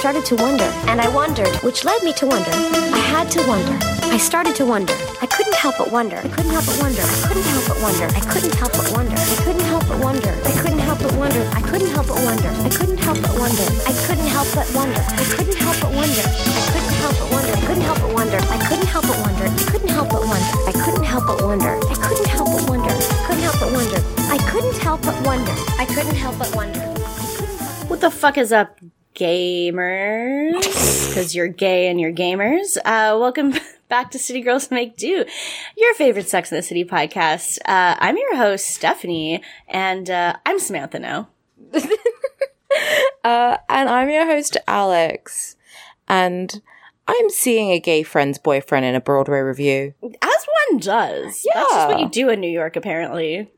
started to wonder, and I wondered, which led me to wonder. I had to wonder. I started to wonder. I couldn't help but wonder. I couldn't help but wonder. I couldn't help but wonder. I couldn't help but wonder. I couldn't help but wonder. I couldn't help but wonder. I couldn't help but wonder. I couldn't help but wonder. I couldn't help but wonder. I couldn't help but wonder. I couldn't help but wonder. I couldn't help but wonder. I couldn't help but wonder. I couldn't help but wonder. I couldn't help but wonder. I couldn't help but wonder. I couldn't help but wonder. I couldn't help but wonder. I couldn't help but wonder. What the fuck is up, gamers? Because you're gay and you're gamers. Uh, welcome back to City Girls Make Do, your favorite Sex in the City podcast. Uh, I'm your host, Stephanie, and uh, I'm Samantha now. Uh, and I'm your host, Alex. And I'm seeing a gay friend's boyfriend in a Broadway revue. As one does. Yeah. That's just what you do in New York, apparently.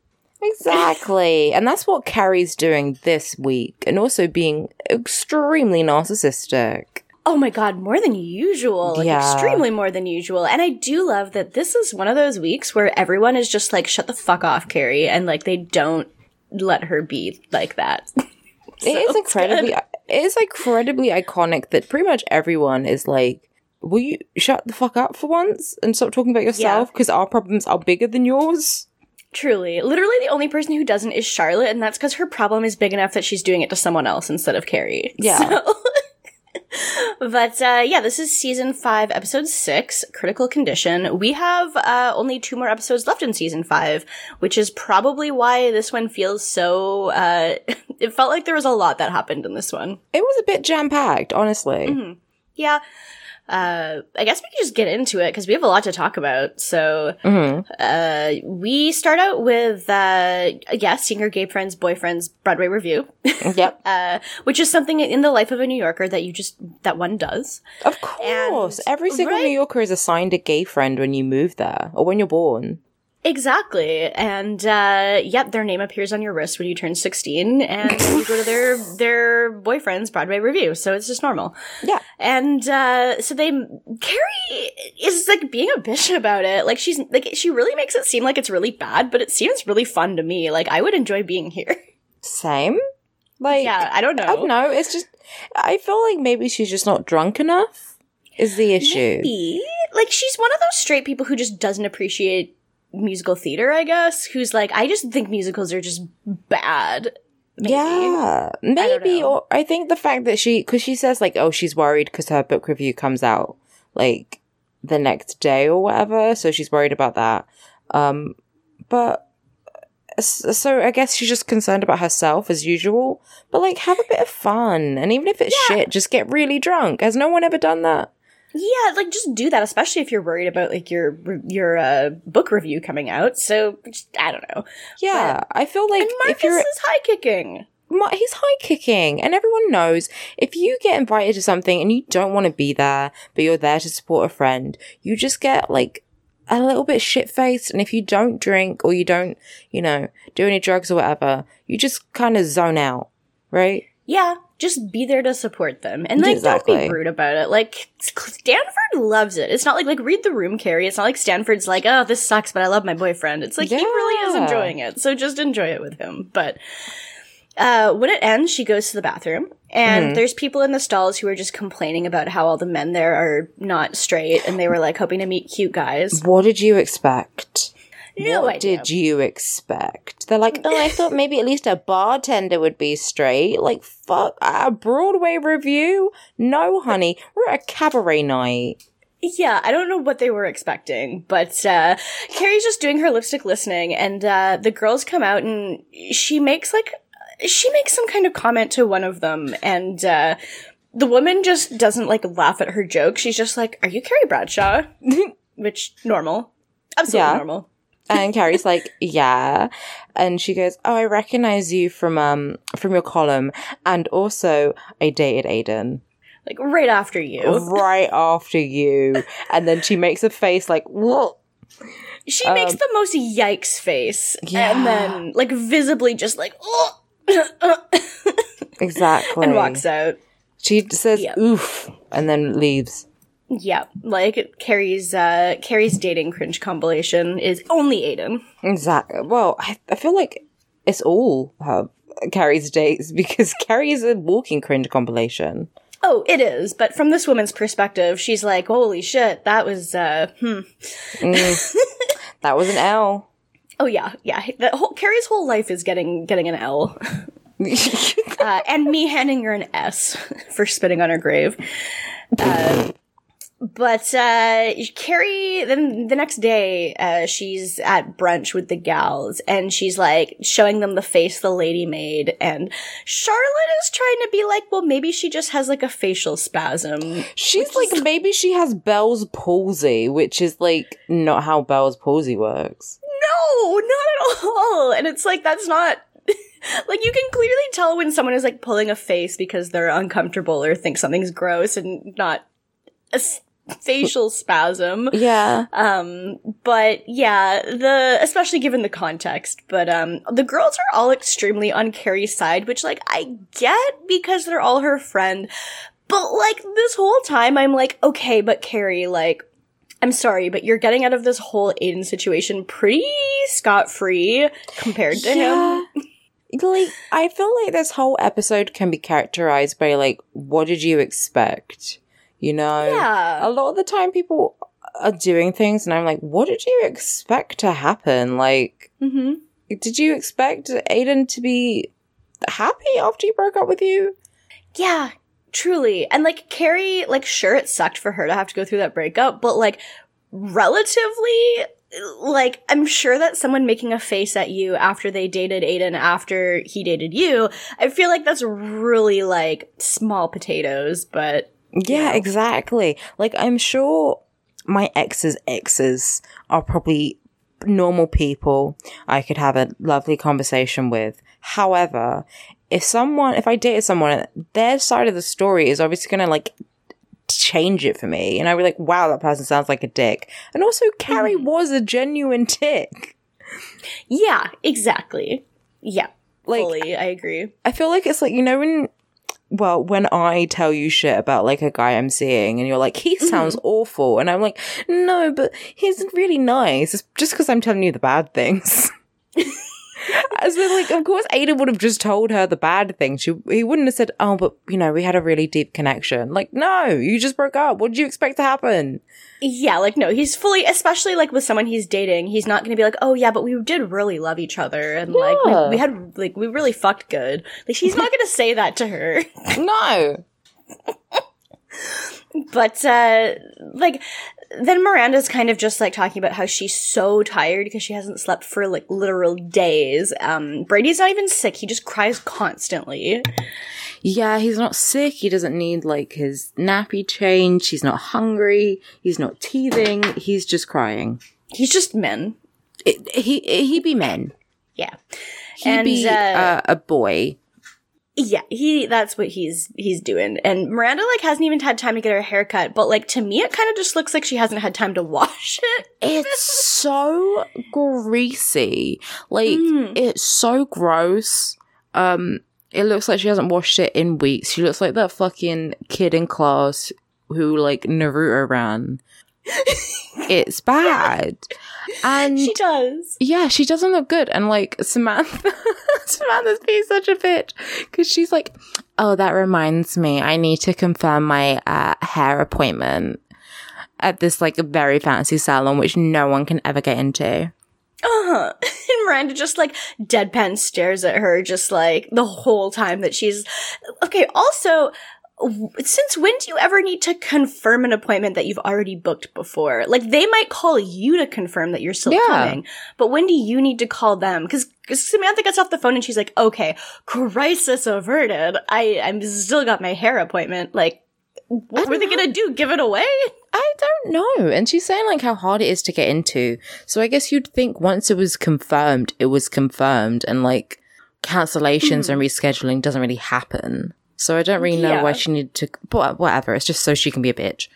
Exactly. and that's what Carrie's doing this week, and also being extremely narcissistic. Oh my god, more than usual. Like Yeah. extremely more than usual. And I do love that this is one of those weeks where everyone is just like, shut the fuck off, Carrie, and like they don't let her be like that. it is incredibly, it is incredibly iconic that pretty much everyone is like, will you shut the fuck up for once and stop talking about yourself? Because our problems are bigger than yours. Truly. Literally the only person who doesn't is Charlotte, and that's because her problem is big enough that she's doing it to someone else instead of Carrie. Yeah. So- but uh, yeah, this is season five, episode six, Critical Condition. We have uh, only two more episodes left in season five, which is probably why this one feels so. Uh, it felt like there was a lot that happened in this one. It was a bit jam packed, honestly. Mm-hmm. Yeah. Uh, I guess we can just get into it because we have a lot to talk about. So, uh, we start out with, uh, yeah, seeing gay friend's boyfriend's Broadway revue, Yep. uh, which is something in the life of a New Yorker that you just, that one does. Of course. And- Every single right? New Yorker is assigned a gay friend when you move there or when you're born. Exactly. And, uh, yep, their name appears on your wrist when you turn 16 and you go to their, their boyfriend's Broadway revue. So it's just normal. Yeah. And uh so they Carrie is like being a bitch about it. Like she's like she really makes it seem like it's really bad, but it seems really fun to me. Like I would enjoy being here. Same. Like, yeah, I don't know. I don't know. It's just, I feel like maybe she's just not drunk enough, is the issue. Maybe. Like she's one of those straight people who just doesn't appreciate musical theater, I guess. Who's like, I just think musicals are just bad. Maybe. Yeah, maybe. know. Or I think the fact that she, because she says like, oh, she's worried because her book review comes out like the next day or whatever, so she's worried about that. Um, but so I guess she's just concerned about herself as usual. But like, have a bit of fun, and even if it's shit, just get really drunk. Has no one ever done that? Yeah, like just do that, especially if you're worried about like your your uh, book review coming out. So just, I don't know. Yeah, I feel like if you're is high kicking. He's high kicking, and everyone knows if you get invited to something and you don't want to be there, but you're there to support a friend, you just get like a little bit shit faced. And if you don't drink or you don't, you know, do any drugs or whatever, you just kind of zone out, right? Yeah, just be there to support them, and like don't be rude about it. Like Stanford loves it. It's not like like read the room, Carrie. It's not like Stanford's like, oh, this sucks, but I love my boyfriend. It's like he really is enjoying it, so just enjoy it with him. But uh, when it ends, she goes to the bathroom, and Mm-hmm. there's people in the stalls who are just complaining about how all the men there are not straight, and they were like hoping to meet cute guys. What did you expect? No what idea. did you expect? They're like, oh, I thought maybe at least a bartender would be straight. Like, fuck, a Broadway revue? No, honey, we're at a cabaret night. Yeah, I don't know what they were expecting, but uh Carrie's just doing her lipstick listening and uh the girls come out and she makes like she makes some kind of comment to one of them and uh the woman just doesn't like laugh at her joke. She's just like, "Are you Carrie Bradshaw?" Which normal. Absolutely Yeah. normal. And Carrie's like, yeah. And she goes, oh, I recognize you from, um, from your column. And also, I dated Aiden Like right after you. right after you. And then she makes a face like, what? She makes the most yikes face Um, Yeah. and then like visibly just like oh Exactly. and walks out. She says, Yeah. oof, and then leaves. Yeah, like Carrie's uh Carrie's dating cringe compilation is only Aiden. Exactly. Well, I, I feel like it's all her Carrie's dates because Carrie is a walking cringe compilation. Oh, it is. But from this woman's perspective, she's like, holy shit, that was, uh, hmm. That was an L. Oh yeah, yeah. The whole, Carrie's whole life is getting, getting an L. uh, and me handing her an S for spitting on her grave. Uh, but uh, Carrie, then the next day, uh, she's at brunch with the gals, and she's like showing them the face the lady made, and Charlotte is trying to be like, well, maybe she just has like a facial spasm. She's like, maybe she has Bell's palsy, which is like not how Bell's palsy works. No, not at all. And it's like that's not like you can clearly tell when someone is like pulling a face because they're uncomfortable or think something's gross and not facial spasm. Yeah. Um, but yeah, the especially given the context, but um, the girls are all extremely on Carrie's side, which like I get because they're all her friend. But like this whole time, I'm like, okay, but Carrie, like, I'm sorry, but you're getting out of this whole Aiden situation pretty scot free compared to him. like I feel like this whole episode can be characterized by like what did you expect? You know? Yeah. A lot of the time people are doing things and I'm like, what did you expect to happen? Like Mm-hmm. did you expect Aiden to be happy after he broke up with you? Yeah, truly. And like Carrie, like sure it sucked for her to have to go through that breakup, but like relatively like I'm sure that someone making a face at you after they dated Aiden after he dated you, I feel like that's really like small potatoes, but Yeah, exactly. Like I'm sure my ex's exes are probably normal people I could have a lovely conversation with. However, if someone, if I dated someone, their side of the story is obviously going to like change it for me. And I'd be like, wow, that person sounds like a dick. And also, Carrie mm. was a genuine dick. yeah, exactly. Yeah. Like- fully, I agree. I feel like it's like, you know, when, well, when I tell you shit about like a guy I'm seeing and you're like, he mm-hmm. sounds awful. And I'm like, no, but he's really nice. It's just because I'm telling you the bad things. As like, of course, Aiden would have just told her the bad thing. She, he wouldn't have said, "Oh, but you know, we had a really deep connection." Like, no, you just broke up. What did you expect to happen? Yeah, like no, he's fully, especially like with someone he's dating, he's not going to be like, oh yeah, but we did really love each other and like we, we had like we really fucked good. Like he's not going to say that to her. No, But uh like then Miranda's kind of just like talking about how she's so tired because she hasn't slept for like literal days. Um Brady's not even sick, he just cries constantly. yeah, he's not sick. He doesn't need like his nappy change. He's not hungry. He's not teething. He's just crying. He's just men. It, he he be men. Yeah. He And, be uh, uh, a boy. Yeah, he that's what he's he's doing. And Miranda like hasn't even had time to get her hair cut, but like to me it kind of just looks like she hasn't had time to wash it. It's so greasy. Like Mm. it's so gross. Um it looks like she hasn't washed it in weeks. She looks like that fucking kid in class who like Naruto ran. It's bad. And She does. yeah, she doesn't look good. And like Samantha, Samantha's being such a bitch because she's like, "Oh, that reminds me, I need to confirm my uh, hair appointment at this like very fancy salon, which no one can ever get into." Uh-huh. And Miranda just like deadpan stares at her just like the whole time that she's okay. Also, since when do you ever need to confirm an appointment that you've already booked before? Like they might call you to confirm that you're still Yeah. coming, but when do you need to call them? Because Samantha gets off the phone and she's like, "Okay, crisis averted. I I'm still got my hair appointment. Like, what were they gonna do? Give it away?" I don't know. And she's saying like how hard it is to get into. So I guess you'd think once it was confirmed, it was confirmed, and like cancellations hmm. and rescheduling doesn't really happen. So I don't really know Yeah. why she needed to. But whatever. It's just so she can be a bitch.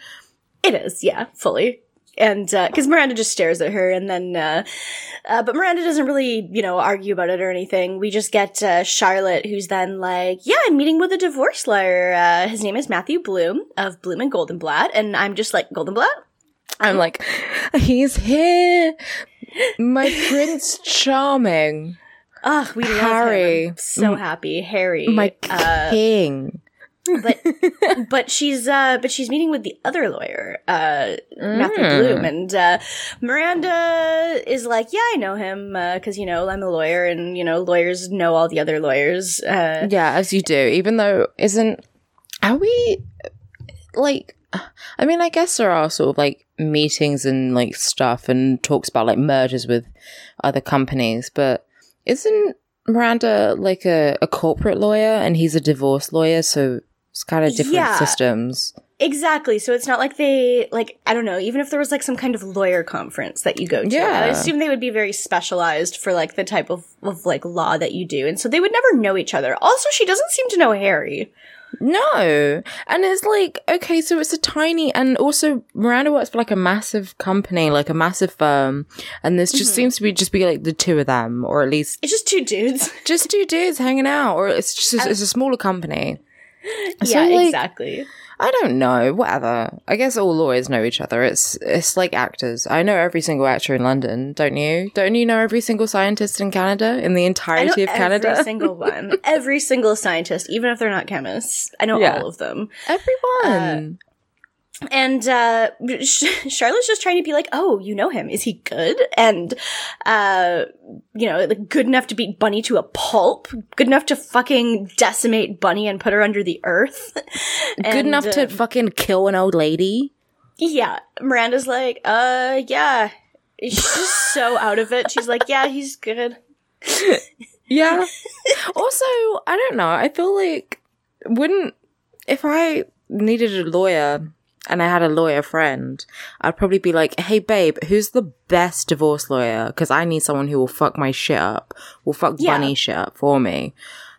It is, yeah, fully. And because Miranda just stares at her, and then, uh, uh, but Miranda doesn't really, you know, argue about it or anything. We just get uh, Charlotte, who's then like, "Yeah, I'm meeting with a divorce lawyer. Uh, his name is Matthew Bloom of Bloom and Goldenblatt," and I'm just like, "Goldenblatt? I'm like, he's here, my Prince Charming, Ugh, we love Harry. so happy, Harry. my uh, king. but but she's uh but she's meeting with the other lawyer uh matthew Mm. bloom and uh miranda is like yeah i know him because you know i'm a lawyer and you know lawyers know all the other lawyers uh Yeah, as you do. Even though isn't are we like I mean I guess there are sort of like meetings and like stuff and talks about like mergers with other companies, but isn't Miranda like a, a corporate lawyer and he's a divorce lawyer, so it's kind of different Yeah. systems. exactly. So it's not like they like i don't know even if there was like some kind of lawyer conference that you go to i assume they would be very specialized for like the type of, of like law that you do. And so they would never know each other. Also she doesn't seem to know harry No. And it's like, okay, so it's a tiny, and also Miranda works for like a massive company, like a massive firm. And this just mm-hmm. seems to be just be like the two of them, or at least it's just two dudes just two dudes hanging out, or it's just, it's a smaller company. So, yeah like, exactly I don't know, whatever. I guess all lawyers know each other. It's, it's like actors. I know every single actor in London, don't you? Don't you know every single scientist in Canada, in the entirety of Canada? every single one, every single scientist, even if they're not chemists. I know Yeah. all of them. Everyone. Uh, And uh, Charlotte's just trying to be like, "Oh, you know him? Is he good?" And uh, you know, like, good enough to beat Bunny to a pulp, good enough to fucking decimate Bunny and put her under the earth. Good And, enough uh, to fucking kill an old lady. Yeah, Miranda's like, "Uh, yeah." She's just so out of it. She's like, "Yeah, he's good." Yeah. also, I don't know. I feel like wouldn't if I needed a lawyer and I had a lawyer friend, I'd probably be like, "Hey, babe, who's the best divorce lawyer? Because I need someone who will fuck my shit up, will fuck Yeah. bunny shit up for me."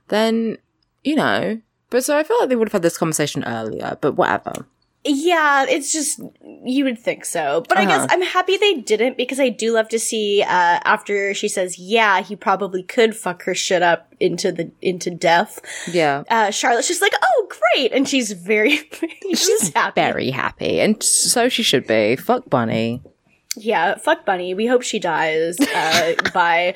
Then, you know. But so I feel like they would have had this conversation earlier. But whatever. Yeah, it's just you would think so, but I Uh-huh. guess I'm happy they didn't because I do love to see uh, after she says, "Yeah, he probably could fuck her shit up into the into death." Yeah. Uh, Charlotte's just like, "Oh, great," and she's very, she's happy. Very happy, and so she should be. Fuck bunny. Yeah, fuck Bunny. We hope she dies uh, by.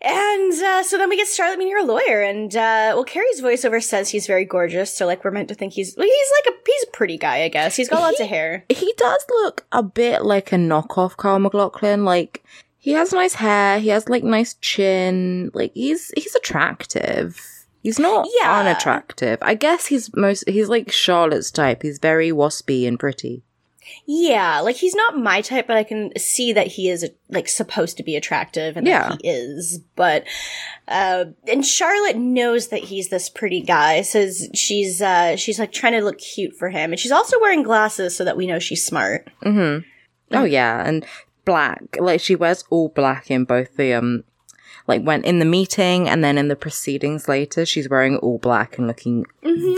And uh, so then we get Charlotte meeting her lawyer, and uh, well, Carrie's voiceover says he's very gorgeous, so like we're meant to think he's well, he's like a he's a pretty guy, I guess. He's got lots of hair. he does look a bit like a knockoff Kyle MacLachlan. Like he has nice hair, he has like nice chin. Like he's he's attractive. He's not Yeah. unattractive. I guess he's most he's like Charlotte's type. He's very waspy and pretty. Yeah, like he's not my type, but I can see that he is like supposed to be attractive and Yeah. that he is. But uh and Charlotte knows that he's this pretty guy, says she's uh she's like trying to look cute for him. And she's also wearing glasses so that we know she's smart. Mhm. Oh yeah, and black. Like she wears all black in both the um like when in the meeting and then in the proceedings later, she's wearing all black and looking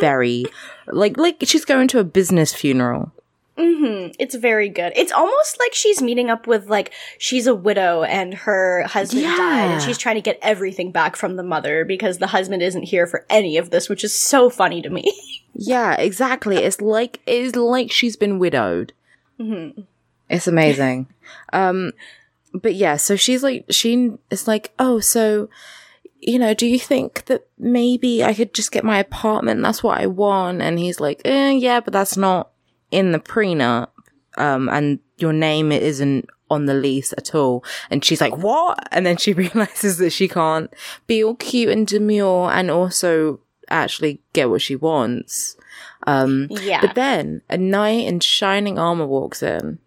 very like like she's going to a business funeral. Mm-hmm. It's very good. It's almost like she's meeting up with like she's a widow and her husband Yeah. died and she's trying to get everything back from the mother because the husband isn't here for any of this, which is so funny to me. Yeah, exactly. It's like it's like she's been widowed. It's amazing. um, but yeah, so she's like she is like, oh, so you know, do you think that maybe I could just get my apartment? That's what I want. And he's like, eh, yeah, but that's not in the prenup. Um, and your name isn't on the lease at all. And she's like, what? And then she realizes that she can't be all cute and demure and also actually get what she wants. Um, yeah. but then a knight in shining armor walks in.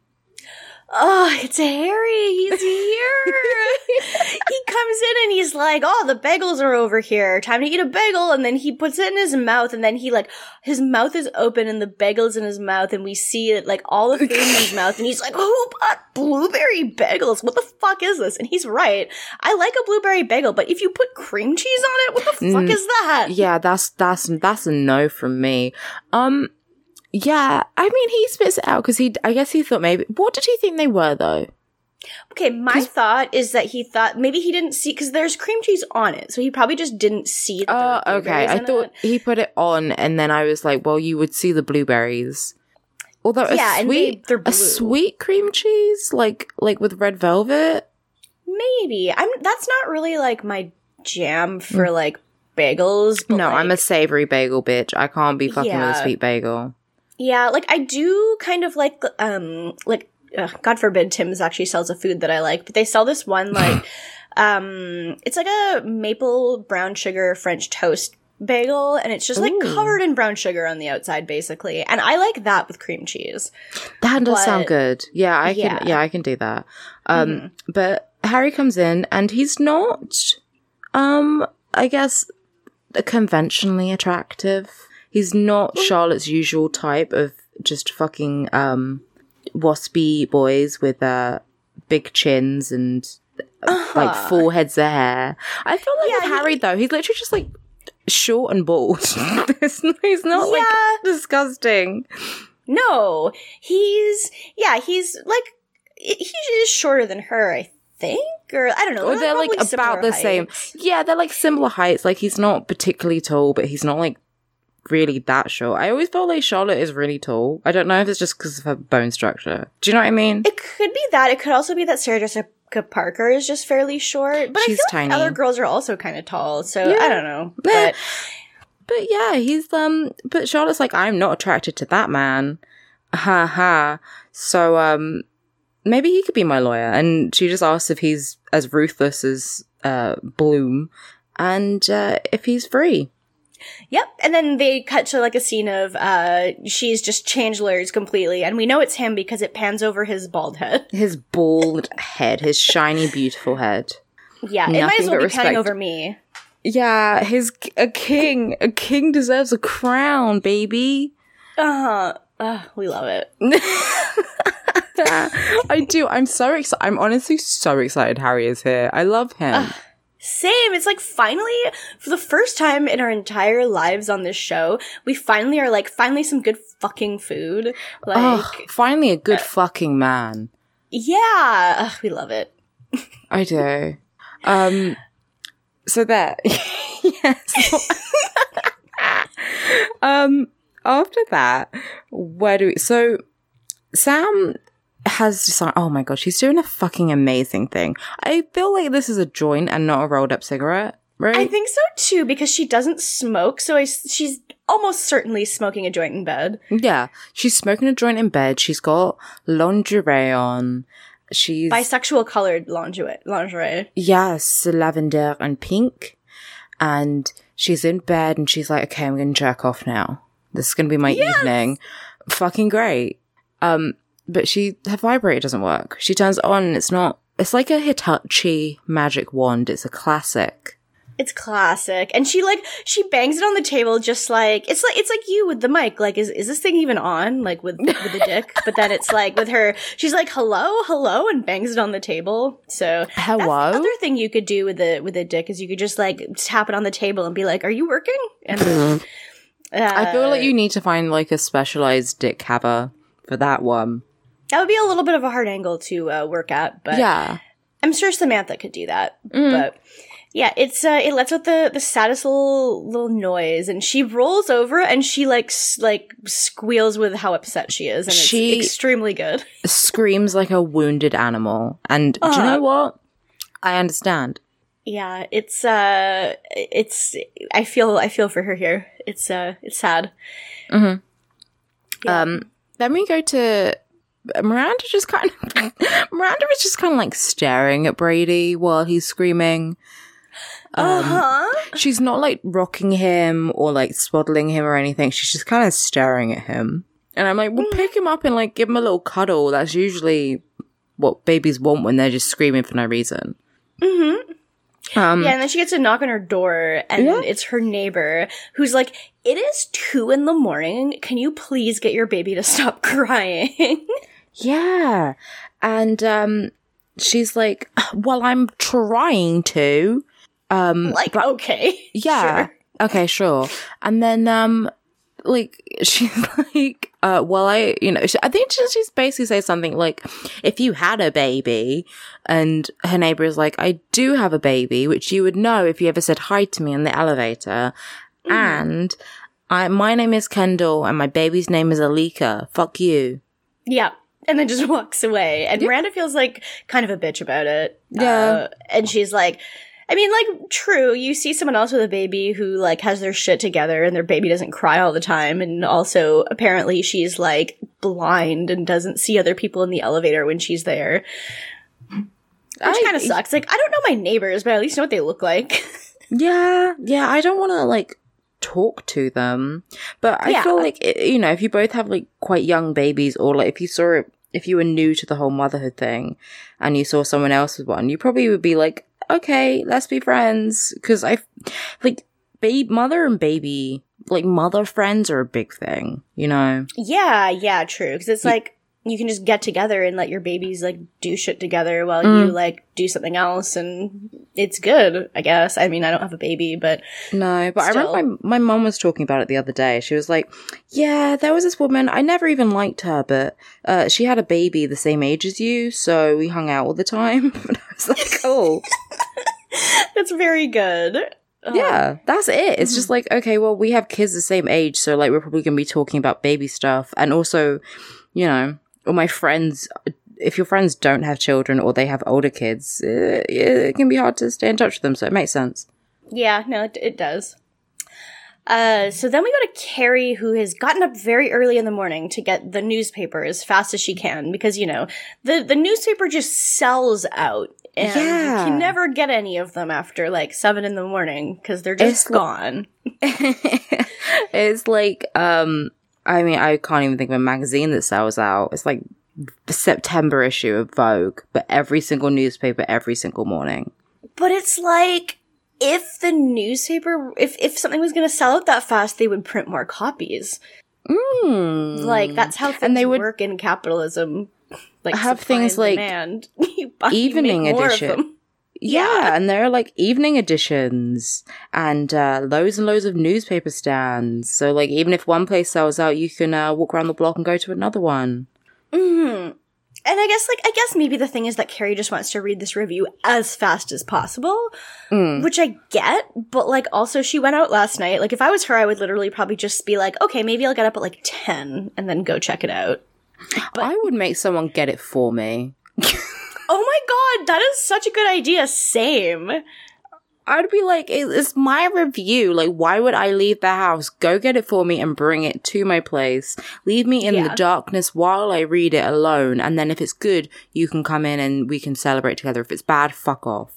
Oh, it's Harry. He's here. he comes in and he's like, "Oh, the bagels are over here. Time to eat a bagel." And then he puts it in his mouth, and then he like his mouth is open and the bagel's in his mouth, and we see it like all the food in his mouth, and he's like, "Who bought blueberry bagels? What the fuck is this?" And he's right. I like a blueberry bagel, but if you put cream cheese on it, what the fuck is that? Yeah, that's that's that's a no from me. Um, yeah, I mean he spits it out because he. I guess he thought maybe. What did he think they were though? Okay, my thought is that he thought maybe he didn't see because there's cream cheese on it, so he probably just didn't see. Oh, okay. I thought it. he put it on, and then I was like, well, you would see the blueberries. Although a Yeah, and they- sweet, they're a sweet cream cheese, like like with red velvet. Maybe I'm. That's not really like my jam for Mm. like bagels. No, I'm a savory bagel bitch. I can't be fucking with a sweet bagel. Yeah, like I do kind of like um like ugh, God forbid Tim's actually sells a food that I like, but they sell this one like um it's like a maple brown sugar French toast bagel and it's just like Ooh. covered in brown sugar on the outside basically. And I like that with cream cheese. That does sound good. Yeah, I Yeah. can. Yeah, I can do that. Um, but Harry comes in and he's not, um, I guess, conventionally attractive. He's not Charlotte's usual type of just fucking um waspy boys with uh big chins and uh, like full heads of hair. I feel like Yeah, with he- Harry though, he's literally just like short and bald. He's not Yeah. like disgusting. No, he's yeah, he's like he is shorter than her, I think, or I don't know. Or they're like about the same. Yeah, they're like similar heights. Like he's not particularly tall, but he's not like really that short. I always felt like Charlotte is really tall. I don't know if it's just because of her bone structure. Do you know what I mean? It could be that. It could also be that Sarah Jessica Parker is just fairly short, but She's I feel like tiny. other girls are also kind of tall. So Yeah. I don't know. But But yeah, he's um. But Charlotte's like, I'm not attracted to that man. Ha ha. So um, maybe he could be my lawyer. And she just asks if he's as ruthless as uh Bloom, and uh, if he's free. Yep. And then they cut to like a scene of uh she's just changed completely, and we know it's him because it pans over his bald head. His bald head, his shiny, beautiful head. Yeah, it might Nothing as well be panning over me. Yeah, his a king. A king deserves a crown, baby. Uh-huh. Uh, we love it. I do. I'm so excited. I'm honestly so excited Harry is here. I love him. Same. It's like finally, for the first time in our entire lives on this show, we finally are like, finally some good fucking food. Like, Ugh, finally a good fucking man. yeah, Ugh, we love it. I do. Um so there. yes. um after that, where do we so Sam has decided oh my gosh, she's doing a fucking amazing thing. I feel like this is a joint and not a rolled up cigarette, right? I think so too because she doesn't smoke, so I, she's almost certainly smoking a joint in bed. Yeah, she's smoking a joint in bed. She's got lingerie on. She's Bisexual colored lingerie. Lingerie. yes, lavender and pink, and she's in bed and she's like, "Okay, I'm gonna jerk off now. This is gonna be my evening. Fucking great." Um, but she her vibrator doesn't work. She turns it on. And it's not. It's like a Hitachi magic wand. It's a classic. It's classic, and she like she bangs it on the table just like it's like it's like you with the mic. Like, is is this thing even on? Like with with the dick, but then it's like with her. She's like, "Hello, hello," and bangs it on the table. So Hello? other thing you could do with the with a dick is you could just like tap it on the table and be like, "Are you working?" And uh, I feel like you need to find like a specialized dick haver for that one. That would be a little bit of a hard angle to uh, work at, but Yeah. I'm sure Samantha could do that. But yeah, it's uh, it lets out the the saddest little little noise, and she rolls over and she like s- like squeals with how upset she is, and it's She- extremely good. screams like a wounded animal. And do you know what? I understand. Yeah, it's uh, it's I feel I feel for her here. It's uh, it's sad. Yeah. Um, then we go to Miranda. Just kind of Miranda is just kind of like staring at Brady while he's screaming. Uh huh. She's not like rocking him or like swaddling him or anything. She's just kind of staring at him. And I'm like, well, pick him up and like give him a little cuddle. That's usually what babies want when they're just screaming for no reason. Mm-hmm. Um, Yeah, and then she gets a knock on her door, and Yeah. it's her neighbor who's like, "It is two in the morning. Can you please get your baby to stop crying?" Yeah. And um she's like, "Well, I'm trying to." Um like, okay, yeah. sure. Okay, sure. And then um like she's like uh well I you know she, I think she, she's basically say something like if you had a baby and her neighbor is like I do have a baby which you would know if you ever said hi to me in the elevator and I my name is Kendall and my baby's name is Alika. Fuck you. Yeah. And then just walks away. And Miranda feels like kind of a bitch about it. Yeah. Uh, and she's like, I mean, like, true. You see someone else with a baby who, like, has their shit together and their baby doesn't cry all the time. And also, apparently, she's, like, blind and doesn't see other people in the elevator when she's there. Which kind of sucks. Like, I don't know my neighbors, but I at least know what they look like. Yeah, yeah, I don't want to like talk to them, but I Yeah. feel like you know if you both have like quite young babies, or like if you saw it, if you were new to the whole motherhood thing, and you saw someone else with one, you probably would be like, okay, let's be friends, because I like babe, mother and baby, like mother friends are a big thing, you know. yeah, yeah, true. Because it's like, you can just get together and let your babies, like, do shit together while Mm. you, like, do something else. And it's good, I guess. I mean, I don't have a baby, but No, but I remember my, my mom was talking about it the other day. She was like, Yeah, there was this woman. I never even liked her, but uh, she had a baby the same age as you, so we hung out all the time. and I was like, Oh, that's very good. Uh, yeah, that's it. It's just like, okay, well, we have kids the same age, so like we're probably going to be talking about baby stuff. And also, you know, all my friends, if your friends don't have children or they have older kids, uh, it can be hard to stay in touch with them, so it makes sense. Yeah, no, it, it does. Uh, so then we go to Carrie, who has gotten up very early in the morning to get the newspaper as fast as she can because you know the the newspaper just sells out, and Yeah. you can never get any of them after like seven in the morning because they're just It's gone. it's like um I mean I can't even think of a magazine that sells out. It's like the September issue of Vogue, but every single newspaper every single morning. But it's like if the newspaper, if if something was going to sell out that fast, they would print more copies. Mm. Like that's how things they would- work in capitalism. Like Have things like demand. you buy, evening make more of edition. Them. yeah, and there are like evening editions and uh, loads and loads of newspaper stands. So like even if one place sells out, you can uh, walk around the block and go to another one. hmm And I guess, like, I guess maybe the thing is that Carrie just wants to read this review as fast as possible, Mm. which I get. But like, also, she went out last night. Like, if I was her, I would literally probably just be like, okay, maybe I'll get up at like ten and then go check it out. But- I would make someone get it for me. Oh my god, that is such a good idea. Same. I'd be like, it's my review. Like, why would I leave the house? Go get it for me and bring it to my place. Leave me in Yeah. the darkness while I read it alone. And then if it's good, you can come in and we can celebrate together. If it's bad, fuck off.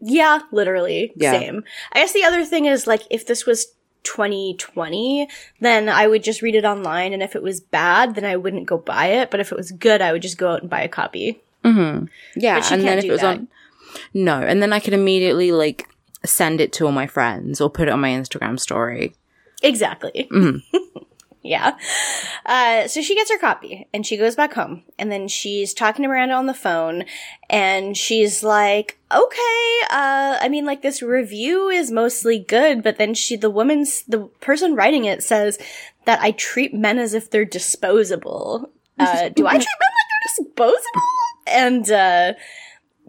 Yeah, literally. Yeah. Same. I guess the other thing is like if this was 2020, then I would just read it online and if it was bad, then I wouldn't go buy it, but if it was good, I would just go out and buy a copy. Mm-hmm. Yeah. But she and then can't if do it was that. on, no. And then I could immediately like send it to all my friends or put it on my Instagram story. Exactly. Mm-hmm. yeah. Uh, so she gets her copy and she goes back home and then she's talking to Miranda on the phone and she's like, okay, uh, I mean, like this review is mostly good, but then she, the woman's, the person writing it says that I treat men as if they're disposable. Uh, do I treat men like disposable? And, uh,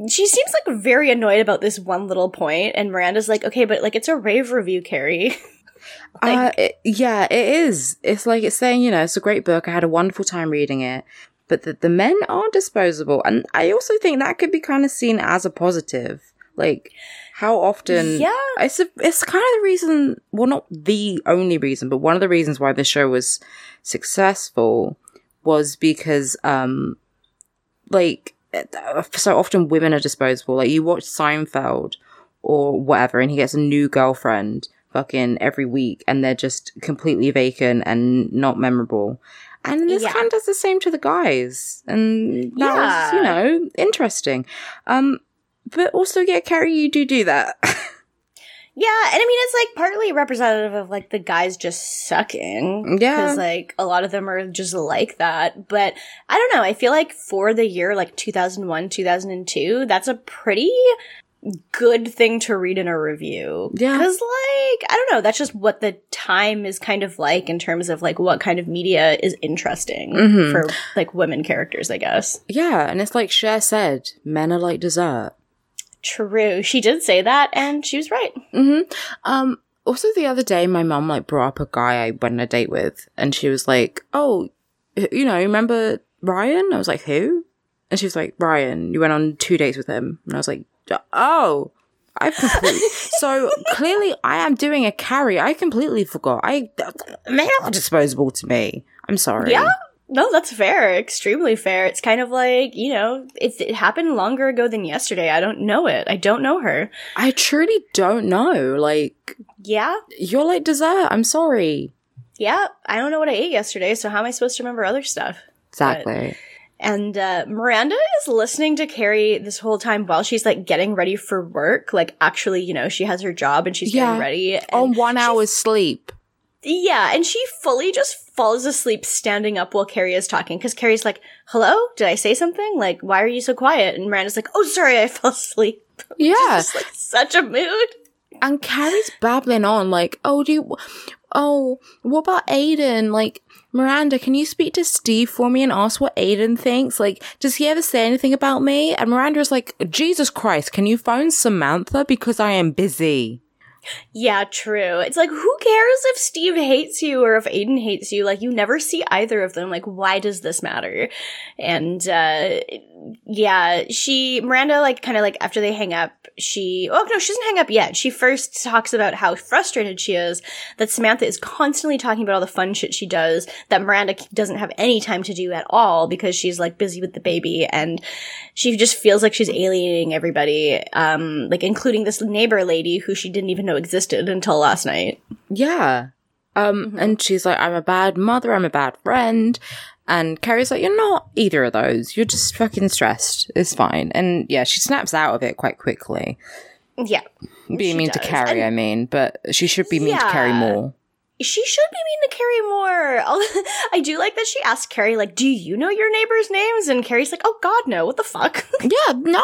she seems like very annoyed about this one little point, and Miranda's like, "Okay, but like it's a rave review, Carrie." uh, it, yeah, it is. It's like it's saying, you know, it's a great book. I had a wonderful time reading it, but the, the men are disposable, and I also think that could be kind of seen as a positive. Like, how often? Yeah. it's a, it's kind of the reason. Well, not the only reason, but one of the reasons why this show was successful was because, um, like, so often women are disposable. Like, you watch Seinfeld or whatever, and he gets a new girlfriend fucking every week, and they're just completely vacant and not memorable. And this Yeah. kind of does the same to the guys, and that was, you know, interesting. Um, but also, yeah, Carrie, you do do that. Yeah, and I mean it's like partly representative of like the guys just sucking. Yeah. Because like a lot of them are just like that. But I don't know, I feel like for the year like 2001, 2002, that's a pretty good thing to read in a review. Yeah. Cause like, I don't know, that's just what the time is kind of like in terms of like what kind of media is interesting Mhm. for like women characters, I guess. yeah, and it's like Cher said, men are like dessert. True. She did say that and she was right. hmm Um. Also, the other day, my mum like brought up a guy I went on a date with, and she was like, "Oh, you know, remember Ryan?" I was like, "Who?" And she was like, "Ryan. You went on two dates with him." And I was like, "Oh, I completely. so clearly, I am doing a Carrie. I completely forgot. I men are disposable to me. I'm sorry. Yeah. No, that's fair. Extremely fair. It's kind of like, you know, it, it happened longer ago than yesterday. I don't know it. I don't know her. I truly don't know. Like, Yeah. you're like dessert. I'm sorry. Yeah. I don't know what I ate yesterday, so how am I supposed to remember other stuff? Exactly. And uh, Miranda is listening to Carrie this whole time while she's like getting ready for work. Like, actually, you know, she has her job and she's Yeah. getting ready. On one hour's sleep. Yeah, and she fully just falls asleep standing up while Carrie is talking because Carrie's like, "Hello, did I say something? Like, why are you so quiet?" And Miranda's like, "Oh, sorry, I fell asleep." Yeah. Just like such a mood. And Carrie's babbling on, like, oh, do you, oh, what about Aiden? Like, Miranda, can you speak to Steve for me and ask what Aiden thinks? Like, does he ever say anything about me? And Miranda's like, Jesus Christ, can you phone Samantha because I am busy? Yeah, true. It's like, who cares if Steve hates you or if Aiden hates you? Like, you never see either of them. Like, why does this matter? And, uh, yeah, she, Miranda, like, kind of like, after they hang up, she, oh, no, she doesn't hang up yet. She first talks about how frustrated she is that Samantha is constantly talking about all the fun shit she does that Miranda doesn't have any time to do at all because she's, like, busy with the baby and she just feels like she's alienating everybody, um, like, including this neighbor lady who she didn't even know existed until last night. Yeah. Um, and she's like, I'm a bad mother, I'm a bad friend. And Carrie's like, You're not either of those. You're just fucking stressed. It's fine. And yeah, she snaps out of it quite quickly. Yeah. Being mean to. Carrie, And- I mean, but she should be mean to Carrie more. She should be mean to Carrie more. I do like that she asked Carrie, like, do you know your neighbors' names? And Carrie's like, oh god, no, what the fuck? Yeah, no.